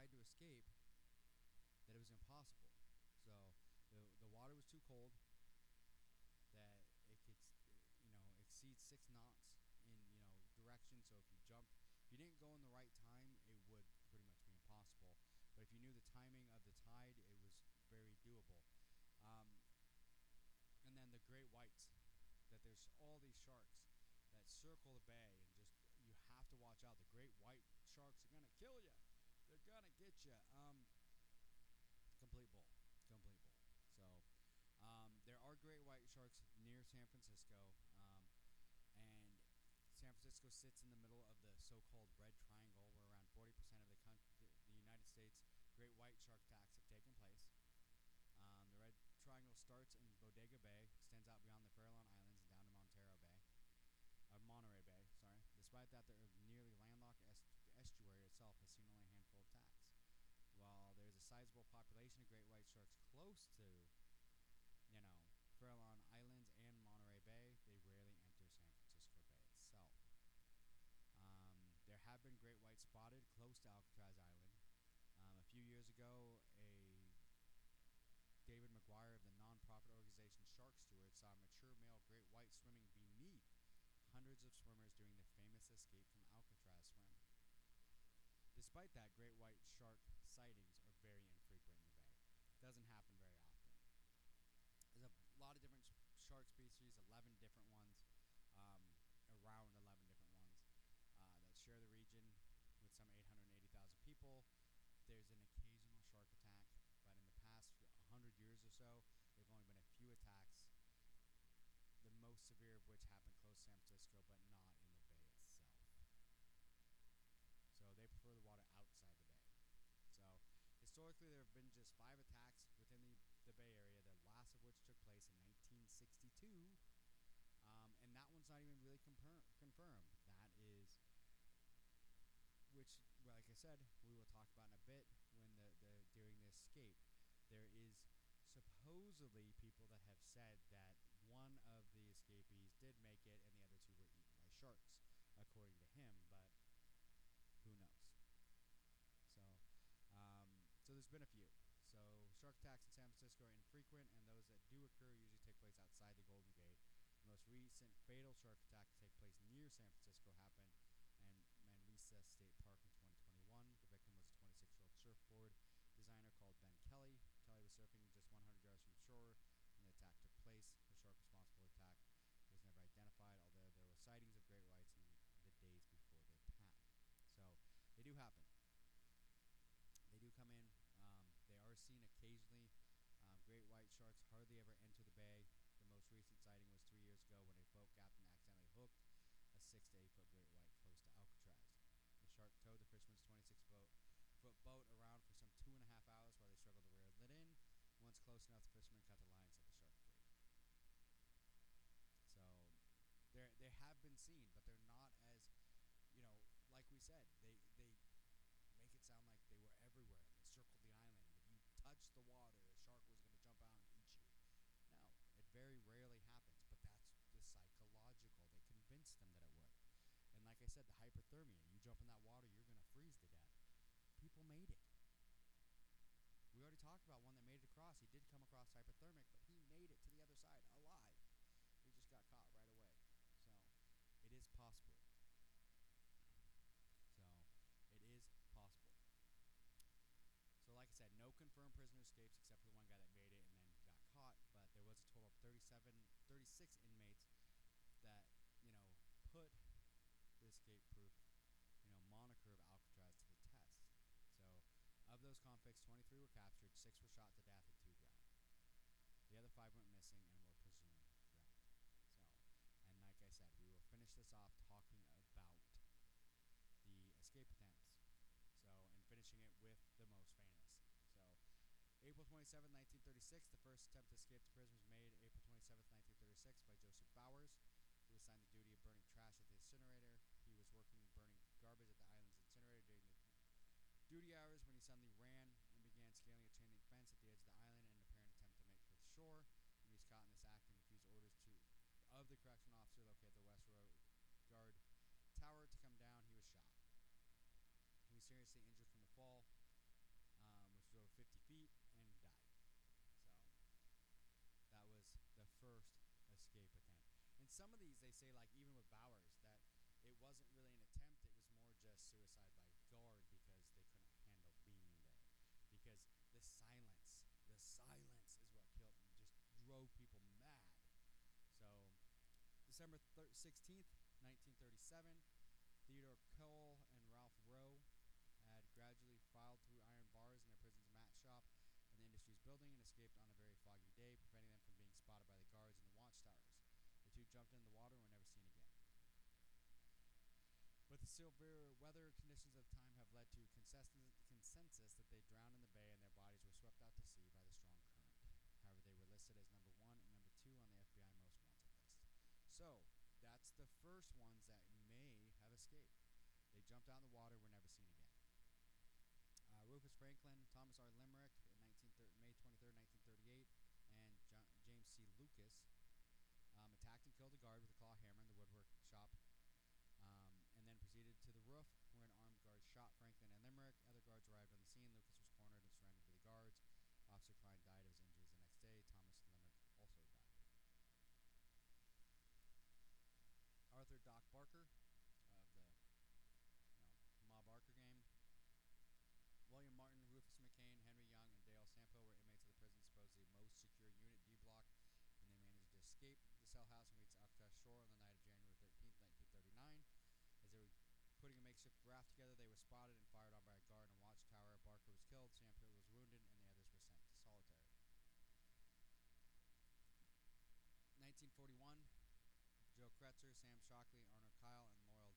tried to escape, that it was impossible. So the the water was too cold. That it could, you know, exceed six knots in you know direction. So if you jumped, if you didn't go in the right time, it would pretty much be impossible. But if you knew the timing of the tide, it was very doable. Um, and then the great whites, that there's all these sharks that circle the bay and just you have to watch out. The great white sharks are gonna kill you. Get you. Um, complete bull, complete bull. So um, there are great white sharks near San Francisco, um, and San Francisco sits in the middle of the so-called Red Triangle, where around 40% of the, coun- the, the United States great white shark attacks have taken place. Um, the Red Triangle starts in Bodega Bay, extends out beyond the Farallon Islands and down to Montero Bay, or Monterey Bay. Sorry. Despite that, the nearly landlocked est- estuary itself has seen only a handful of attacks. While there's a sizable population of great white sharks close to, you know, Farallon Islands and Monterey Bay, they rarely enter San Francisco Bay itself. Um, there have been great whites spotted close to Alcatraz Island. Um, a few years ago, a David McGuire of the nonprofit organization Shark Stewards saw a mature male great white swimming beneath hundreds of swimmers during the famous escape from Alcatraz swim. Despite that, great white shark sightings are very infrequent in the bay. Doesn't happen very often. There's a lot of different sh- shark species, 11 different ones, um, around 11 different ones uh, that share the region with some 880,000 people. there's an occasional shark attack, but in the past 100 years or so, there've only been a few attacks, the most severe of which happened close to San Francisco, but not in the bay itself. So they prefer the water outside the bay. So historically, there have been just five attacks within the, the Bay Area, the last of which took place in 1962. Um, and that one's not even really confirmed. That is, which, like I said, we will talk about in a bit when the, the during the escape. There is supposedly people that have said that one of the escapees did make it and the other two were eaten by sharks, according to him, but who knows? So, um, so there's been a few. So shark attacks in San Francisco are infrequent, and those that do occur usually take place outside. The most recent fatal shark attack to take place near San Francisco happened in Manresa State in 2021. The victim was a 26-year-old surfboard designer called Ben Kelly. Kelly was surfing just 100 yards from shore when the attack took place. The shark responsible for the attack was never identified, although there were sightings of great whites in the days before the attack. So they do happen. They do come in. Um, they are seen occasionally. Um, great white sharks hardly ever enter the bay. The most recent sighting was three years ago when a boat captain accidentally hooked a six to eight foot great white close to Alcatraz. The shark towed the fisherman's 26 boat, foot boat around for some two and a half hours while they struggled to reel it in. Once close enough, the fisherman cut the line set the shark free. So they they have been seen, but they're not as, you know, like we said, they they make it sound like they were everywhere and they circled the island. And if you touched the water, a shark was going to jump out and eat you. No, it very rarely happens, but that's the psychological. They convinced them that it would. And like I said, the hypothermia, you jump in that water, you're going to freeze to death. People made it. We already talked about one that made it across. He did come across hypothermic, but he made it to the other side alive. He just got caught right away. So it is possible. So it is possible. So, like I said, no confirmed prisoner escapes except for the one guy that made it and then got caught. But there was a total of 37, 36 inmates that, you know, put the escape proof, you know, moniker of Alcatraz to the test. So, of those convicts, 23 were captured, six were shot to death, and two drowned. The other five went missing and were presumed drowned. So, and like I said, we will finish this off talking about the escape attempts. So, and finishing it with the most famous. So, April 27, 1936, the first attempt to escape the prison was made April 27, 1936 by Joseph Bowers, who assigned the duty of burning trash at the incinerator. He was working burning garbage at the island's incinerator during the duty hours when he suddenly ran and began scaling a chain link fence at the edge of the island in an apparent attempt to make for the shore. When he was caught in this act and refused orders to of the correctional officer located at the West Road Guard Tower to come down, he was shot. He was seriously injured from the fall, um, which was over 50 feet, and died. So that was the first escape attempt. And some of these, they say, like even with Bowers, that it wasn't really an attempt, it was more just suicide by guard because they couldn't handle being there. Because the silence, the silence is what killed, them, just drove people mad. So, December 16th, 1937, Theodore Cole and Ralph Roe had gradually filed through iron bars in their prison's mat shop in the industry's building and escaped on a very foggy day, preventing them from being spotted by the guards in the watchtowers. The two jumped in the water and were never seen again. But the severe weather conditions of time have led to consensus, that they drowned in the bay and their bodies were swept out to sea by the strong current. However, they were listed as number one and number two on the FBI most wanted list. So, that's the first ones that may have escaped. They jumped out in the water, were never seen again. Uh, Rufus Franklin, Thomas R. Limerick, in 19, May 23, 1938, and John, James C. Lucas Arthur Doc Barker of the you know, Ma Barker game. William Martin, Rufus McCain, Henry Young, and Dale Sampo were inmates of the prison's supposedly most secure unit, D Block, and they managed to escape the cell house and reach Alcatraz Shore on the night of January 13, 1939. As they were putting a makeshift raft together, they were spotted and fired on by a guard in a watchtower. Barker was killed, Sampo was wounded, and the others were sent to solitary. 1941, Cretzer, Sam Shockley, Arnold Kyle, and Laurel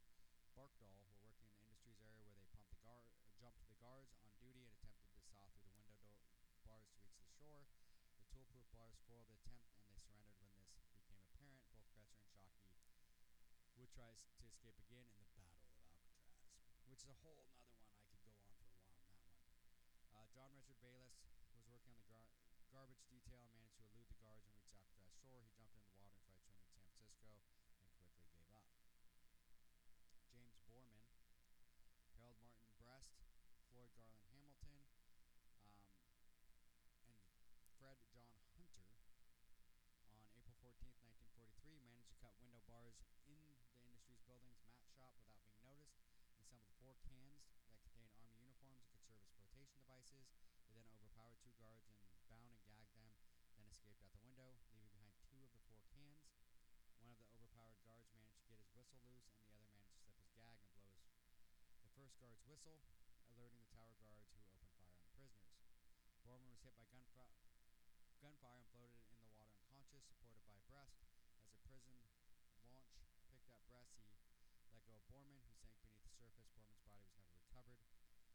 Barkdoll were working in the industries area where they pumped the guard, jumped the guards on duty and attempted to saw through the window door bars to reach the shore. The tool-proof bars foiled the attempt, and they surrendered when this became apparent. Both Cretzer and Shockley would try to escape again in the Battle of Alcatraz, which is a whole other one. I could go on for a while on that one. Uh, John Richard Bayless was working on the gar- garbage detail and managed to elude the guards and reach Alcatraz shore. He jumped into the water and tried swimming to San Francisco and quickly gave up. James Borman, Harold Martin Brest, Floyd Garland Hamilton, um, and Fred John Hunter on April 14th, 1943, managed to cut window bars in the industry's building's mat shop without being noticed and assembled four cans that contained Army uniforms and could serve as flotation devices. They then overpowered two guards and bound and gagged them, then escaped out the window, leaving behind two of the four cans. One of the overpowered guards managed to get his whistle loose, and the other managed to slip his gag and blow his, the first guard's whistle, alerting the tower guards who opened fire on the prisoners. Boarman was hit by gunfire gunfire and floated in the water unconscious, supported by Brest. As a prison launch picked up Brest, he let go of Boarman, who sank beneath the surface. Boarman's body was never recovered.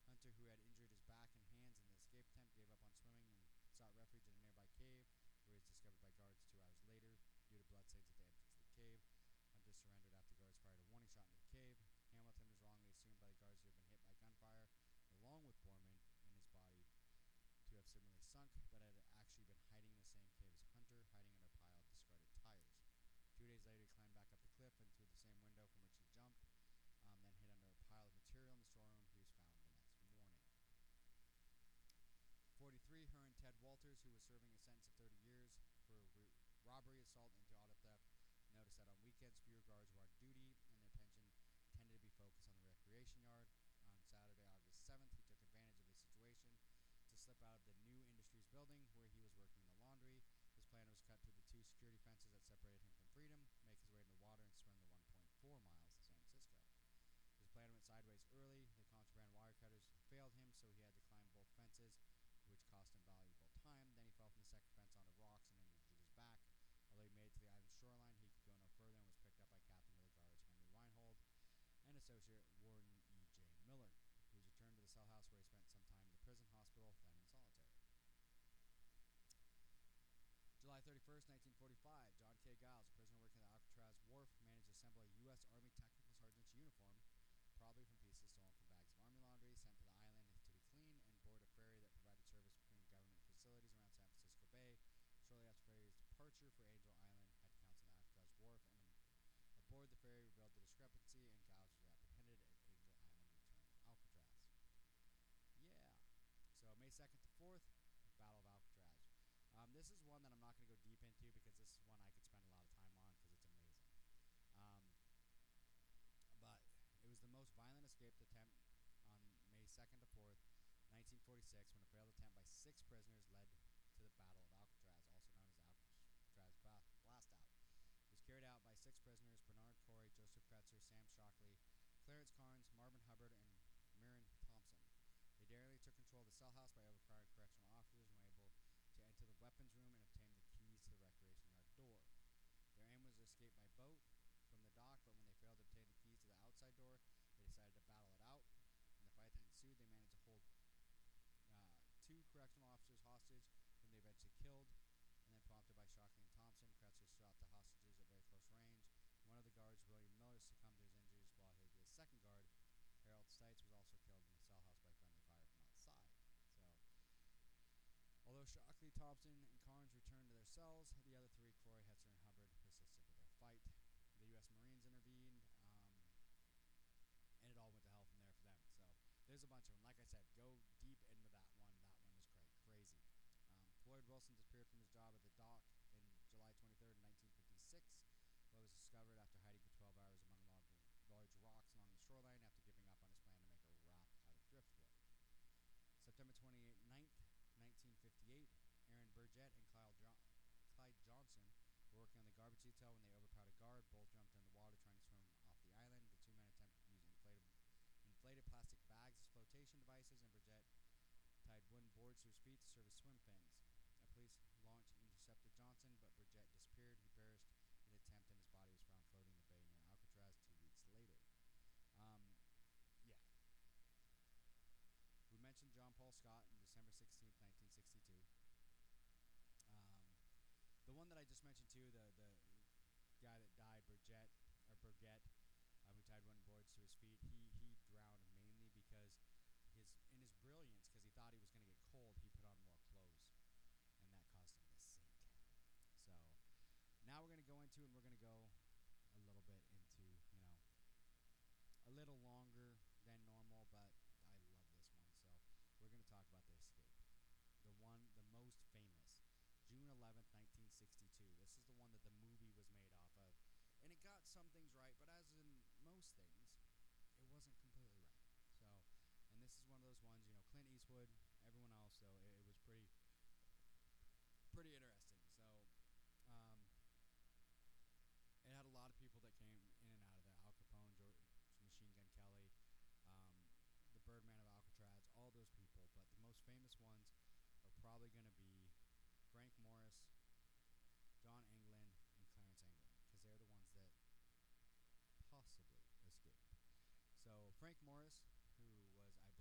Hunter, who had injured his back and hands in the escape attempt, gave up on swimming and sought refuge in a nearby cave, where he was discovered by guards two hours later due to bloodstains at the entrance of the cave. Hunter surrendered after guards fired a warning shot into the cave. Hamilton was wrongly assumed by the guards to have been hit by gunfire, along with Boarman and his body to similarly sunk, but had actually been hiding in the same cave as Hunter, hiding under a pile of discarded tires. Two days later, he climbed back up the cliff and through the same window from which he jumped, um, then hid under a pile of material in the storeroom. He was found the next morning. 43, Huron Ted Walters, who was serving a sentence of 30 years for robbery, assault, and auto theft, noticed that on weekends fewer guards were on duty and their attention tended to be focused on the recreation yard. On Saturday, August 7th, he took advantage of the situation to slip out of the new industries building where he was working in the laundry. His plan was cut through the two security fences that separated him from freedom, make his way into the water, and swim the 1.4 miles to San Francisco. His plan went sideways early. The contraband wire cutters failed him, so he had to climb both fences, which cost him valuable time. Then he fell from the second fence onto rocks and injured his back. Although he made it to the island shoreline, he could go no further and was picked up by Captain of the Guards Henry Reinhold and Associate Warden E. J. Miller. He was returned to the cell house where he spent some time in the prison hospital, then in solitary. July 31st, 1945, John K. Giles, prisoner working at Alcatraz Wharf, managed to assemble a U.S. Army Technical Sergeant's uniform, probably from pieces stolen from bags of Army laundry, sent to the island to be cleaned, and board a ferry that provided service between government facilities around San Francisco Bay. Shortly after the ferry's departure for Angel Island, head council on the Alcatraz Wharf, and aboard the ferry revealed the discrepancy, and Giles was apprehended at Angel Island, returned to Alcatraz. Yeah. So May 2nd to 4th, Battle of Alcatraz. Um, this is one that I'm not going to go deep into because this is one I could spend a lot of time on because it's amazing. Um, but it was the most violent escape attempt on May 2nd to 4th, 1946, when a failed attempt by six prisoners led to the Battle of Alcatraz, also known as Alcatraz Blast Out. It was carried out by six prisoners Bernard Corey, Joseph Cretzer, Sam Shockley, Clarence Carnes, Marvin Hubbard, and Myron Thompson. They daringly took control of the cell house by overpowering correctional officers and were able to enter the weapons room and obtain the keys to the recreation yard door. Their aim was to escape by boat from the dock, but when they failed to obtain the keys to the outside door, they decided to battle it out. In the fight that ensued, they managed to two correctional officers hostage, whom they eventually killed. And then, prompted by Shockley and Thompson, Cretzer shot the hostages at very close range. One of the guards, William Miller, succumbed to his injuries, while his, the second guard, Harold Stites, was also killed in the cell house by friendly fire from outside. So, although Shockley, Thompson, and Carnes returned to their cells, the other three, Croy, Hetzer, and Hubbard, persisted with their fight. The U.S. Marines intervened, um, and it all went to hell from there for them. So, there's a bunch of them. Like I said, go deep into that one. That one is cra- crazy. Um, Floyd Wilson disappeared from his job at the dock in July 23rd, 1956. Floyd was discovered after hiding for 12 hours among large rocks along the shoreline after giving up on his plan to make a raft out of driftwood. September 28th, 9th, 1958, Aaron Burgett and Clyde, jo- Clyde Johnson were working on the garbage detail when they overpowered a guard. Both jumped in the water trying to swim off the island. The two men attempted to use inflated, inflated plastic bags as flotation devices, and Burgett tied wooden boards to his feet to serve as swim fins. Jones launched and intercepted Johnson, but Burgett disappeared. He perished in an attempt, and his body was found floating in the bay near Alcatraz two weeks later. Um, yeah. We mentioned John Paul Scott on December 16, 1962. Um, the one that I just mentioned too, the the guy that now we're going to go into and we're going to go a little bit into you know a little longer than normal, but I love this one. So we're going to talk about the escape, the one the most famous, June 11th, 1962. This is the one that the movie was made off of, and it got some things right, but as in most things, it wasn't completely right. So, and this is one of those ones, you know, Clint Eastwood, everyone else, so it, it was pretty, pretty interesting. So, um, it had a lot of people that came in and out of there. Al Capone, George, Machine Gun Kelly, um, the Birdman of Alcatraz, all those people. But the most famous ones are probably going to be Frank Morris, John Anglin, and Clarence Anglin, because they're the ones that possibly escaped. So Frank Morris, who was,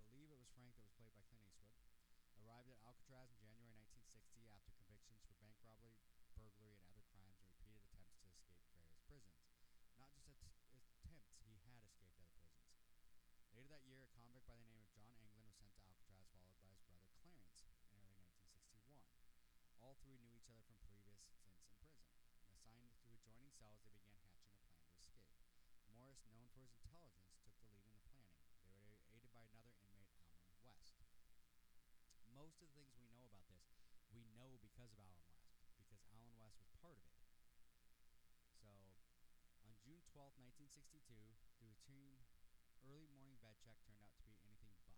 I believe it was Frank that was played by Clint Eastwood, arrived at Alcatraz in January 1960 after convictions for bank robbery, burglary, and other crimes, and repeated attempts to escape various prisons. Not just att- attempts, he had escaped other prisons. Later that year, a convict by the name of John Anglin was sent to Alcatraz, followed by his brother Clarence in early 1961. All three knew each other from previous stints in prison. And assigned to adjoining cells, they began hatching a plan to escape. Morris, known for his intelligence, took the lead in the planning. They were aided by another inmate, Allen West. Most of the things we know about this, we know because of Allen West, because Allen West was part of it. So, on June 12, 1962, the routine early morning bed check turned out to be anything but.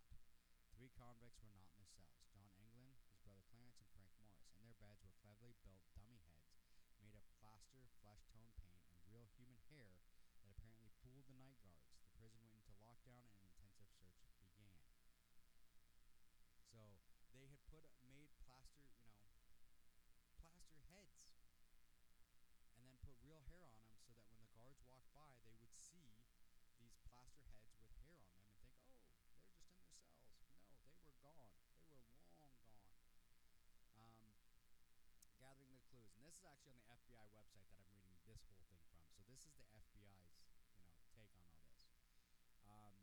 Three convicts were not in their cells John Anglin, his brother Clarence, and Frank Morris. In their beds were cleverly built dummy heads made of plaster, flesh tone paint, and real human hair that apparently fooled the night guards. The prison went into lockdown and an intensive search began. So they had put made plaster, you know, plaster heads, and then put real hair on them so that when the guards walked by, they would see these plaster heads with hair on them and think, "Oh, they're just in their cells." No, they were gone. They were long gone. Um, gathering the clues, and this is actually on the FBI website that I'm reading this whole thing from. So this is the FBI's, you know, take on all this. Um,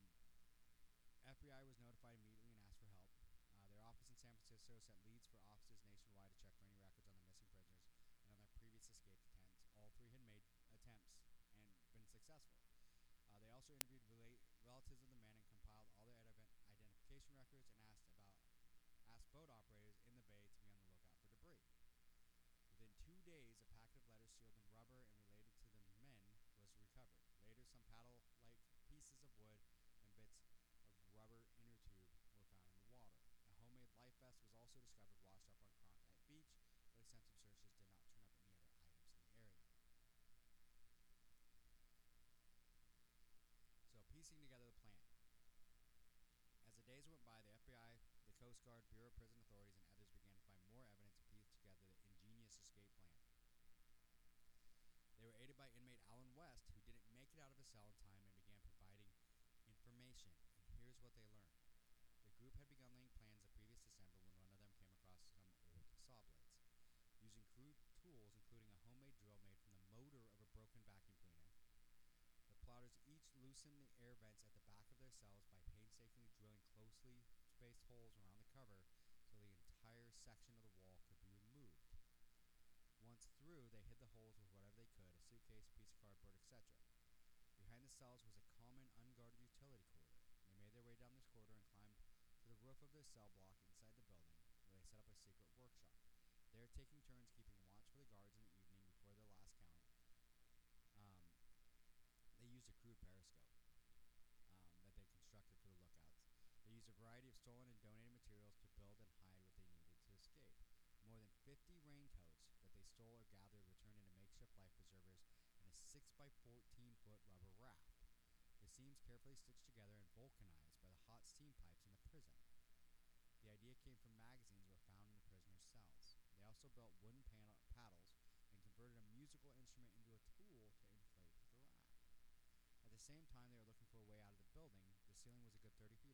FBI was notified immediately and asked for help. Uh, their office in San Francisco sent leads for offices nationwide to check for any records on the missing prisoners and on their previous escape attempts. All three had made attempts and been successful. Uh, they also interviewed rela- relatives of the men and compiled all their ident- identification records and asked about asked boat operators in the bay to be on the lookout for debris. Within two days, a packet of letters sealed in rubber and related to the men was recovered. Later, some paddle-like pieces of wood and bits of rubber inner tube were found in the water. A vest was also discovered washed up on Cronkhite Beach, but extensive searches did not turn up any other items in the area. So, piecing together the plan. As the days went by, the FBI, the Coast Guard, Bureau of Prison Authorities, and others began to find more evidence to piece together the ingenious escape plan. They were aided by inmate Allen West, who didn't make it out of his cell in time and began providing information. And here's what they learned. The group had begun laying plans the previous December when one of them came across some old saw blades. Using crude tools, including a homemade drill made from the motor of a broken vacuum cleaner, the plotters each loosened the air vents at the back of their cells by painstakingly drilling closely spaced holes around the cover so the entire section of the wall could be removed. Once through, they hid the holes with whatever they could a suitcase, piece of cardboard, etc. Behind the cells was a common unguarded utility corridor. They made their way down this corridor and climbed to the roof of their cell block inside the building, where they set up a secret workshop. There, taking turns keeping watch for the guards in the evening before their last count, um, they used a crude periscope um, that they constructed for the lookouts. They used a variety of stolen and donated materials to build and hide what they needed to escape. More than 50 raincoats that they stole or gathered were turned into makeshift life preservers and a 6 by 14 foot rubber raft. The seams carefully stitched together and vulcanized by the hot steam pipes in the prison. The idea came from magazines were found in the prisoners' cells. They also built wooden panel- paddles and converted a musical instrument into a tool to inflate the raft. At the same time, they were looking for a way out of the building. The ceiling was a good 30 feet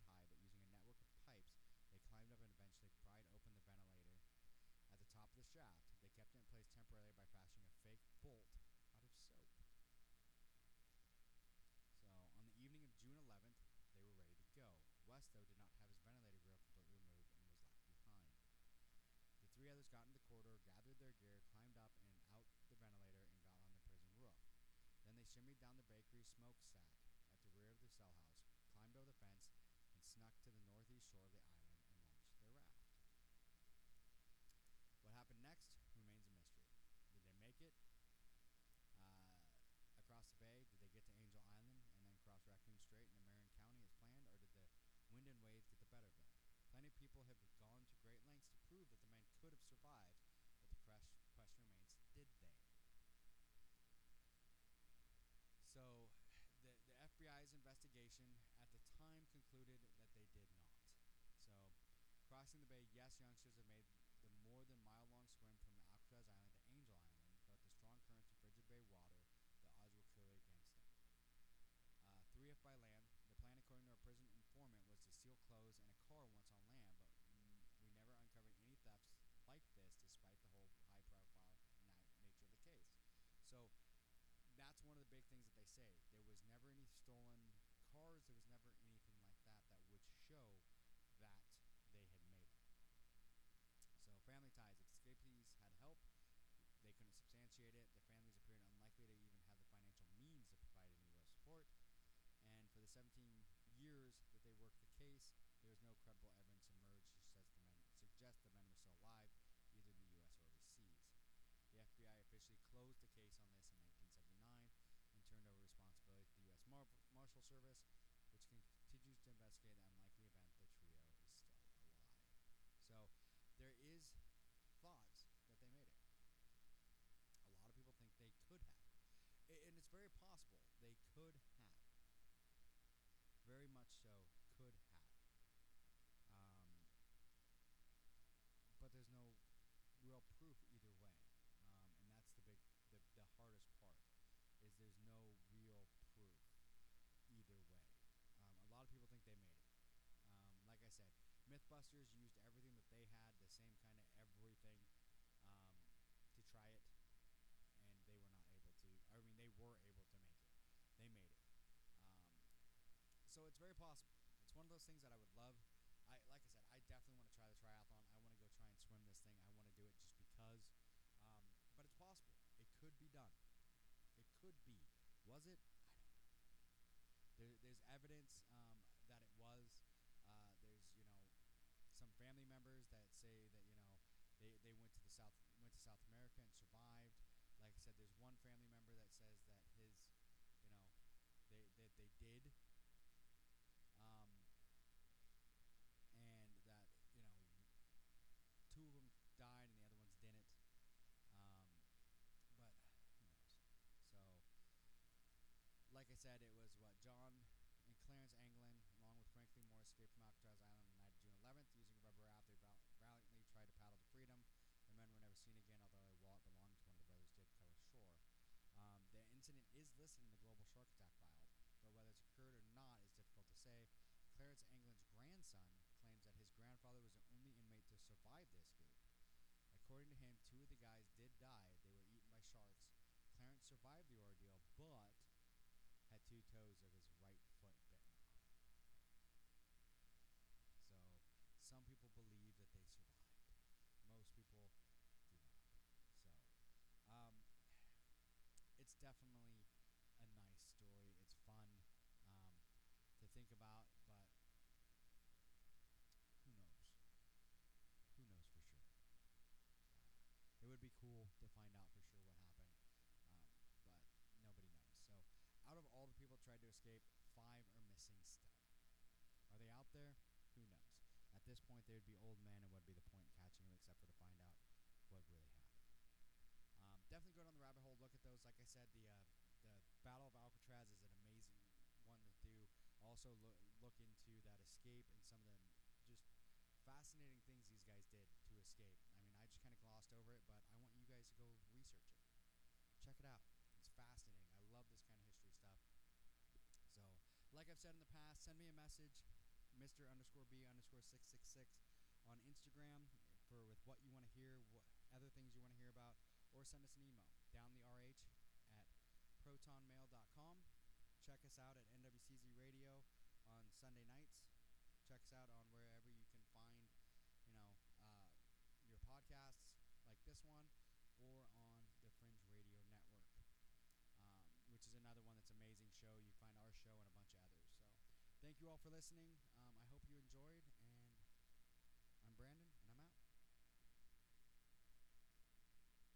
shaft, they kept it in place temporarily by fastening a fake bolt out of soap. So, on the evening of June 11th, they were ready to go. West, though, did not have his ventilator grill completely removed and was left behind. The three others got in the corridor, gathered their gear, climbed up and out the ventilator, and got on the prison roof. Then they shimmied down the bakery smoke stack at the rear of the cell house, climbed over the fence, and snuck to the northeast shore of the island. Crossing the bay, yes, youngsters have made the more than mile long swim from Alcatraz Island to Angel Island, but the strong currents of Frigid Bay water, the odds were clearly against them. Uh, 3F by land, the plan, according to our prison informant, was to steal clothes and a car once on land, but we never uncovered any thefts like this despite the whole high profile nature of the case. So that's one of the big things that they say. There was never any stolen cars, there was never anything like that that would show that they had made it. So family ties, if the escapees had help, they couldn't substantiate it. The families appeared unlikely to even have the financial means to provide any real support. And for the 17 years that they worked the case, there was no credible evidence emerged to suggest the men, suggest the men were still alive, either in the U.S. or overseas. The FBI officially closed the case on this in 1979 and turned over responsibility to the U.S. Mar- Marshal Service, which continues to investigate the unlikely event the trio is still alive. So there is thoughts that they made it. A lot of people think they could have. And it's very possible they could have. Very much so, could have. Um, but there's no real proof either way, um, and that's the big, the, the hardest part, is there's no real proof either way. Um, a lot of people think they made it. Um, like I said, MythBusters used everything that they had, the same kind of everything, um, to try it, and they were not able to. I mean, they were able to make it. They made it. Um, so it's very possible. It's one of those things that I would love. I like I said, I definitely want to try the triathlon. I want to go try and swim this thing. I want to do it just because. Um, but it's possible. It could be done. It could be. Was it? I don't there's evidence um, that it was. Uh, there's you know some family members that say that you know they, they went to the south went to South America and survived. Like I said, there's one family member that says that his you know they that they did. Um, and that you know two of them died and the other ones didn't. Um, but who knows? So, like I said, it was what John and Clarence Anglin, along with Frank Lee Morris, escaped from Alcatraz Island on the night of June 11th using a rubber raft. They val- valiantly tried to paddle to freedom. The men were never seen again, although their wallet belonging to one of the brothers did cover shore. Um, the incident is listed in the Global Shark Attack file, but whether it's occurred or not is difficult to say. Clarence Anglin's grandson claims that his grandfather was the only inmate to survive the escape. According to him, two of the guys did die. They were eaten by sharks. Clarence survived the ordeal, but had two toes of his right foot bitten off. So, some people believe that they survived. Most people do not. So, um, it's definitely a nice story. It's fun um, to think about, but who knows? Who knows for sure? Uh, it would be cool to find out for sure what happened, um, but nobody knows. So, out of all the people tried to escape, five are missing still. Are they out there? Who knows? At this point, they would be old men, and what would be the point in catching them except for to find out what really happened? Um, definitely go down the rabbit hole, look at those. Like I said, the uh, the Battle of Alcatraz is an amazing one to do. Also, look look into that escape and some of the just fascinating things these guys did to escape. I mean, I just kind of glossed over it, but I want you guys to go research it. Check it out. It's fascinating. I love this kind of history stuff. So, like I've said in the past, send me a message, Mr. underscore B underscore six six six on Instagram for with what you want to hear, what other things you want to hear about, or send us an email down the RH at protonmail.com. Check us out at NWCZ Radio on Sunday nights. Check us out on wherever you can find, you know, uh, your podcasts like this one, or on the Fringe Radio Network, um, which is another one that's amazing show. You find our show and a bunch of others. So, thank you all for listening.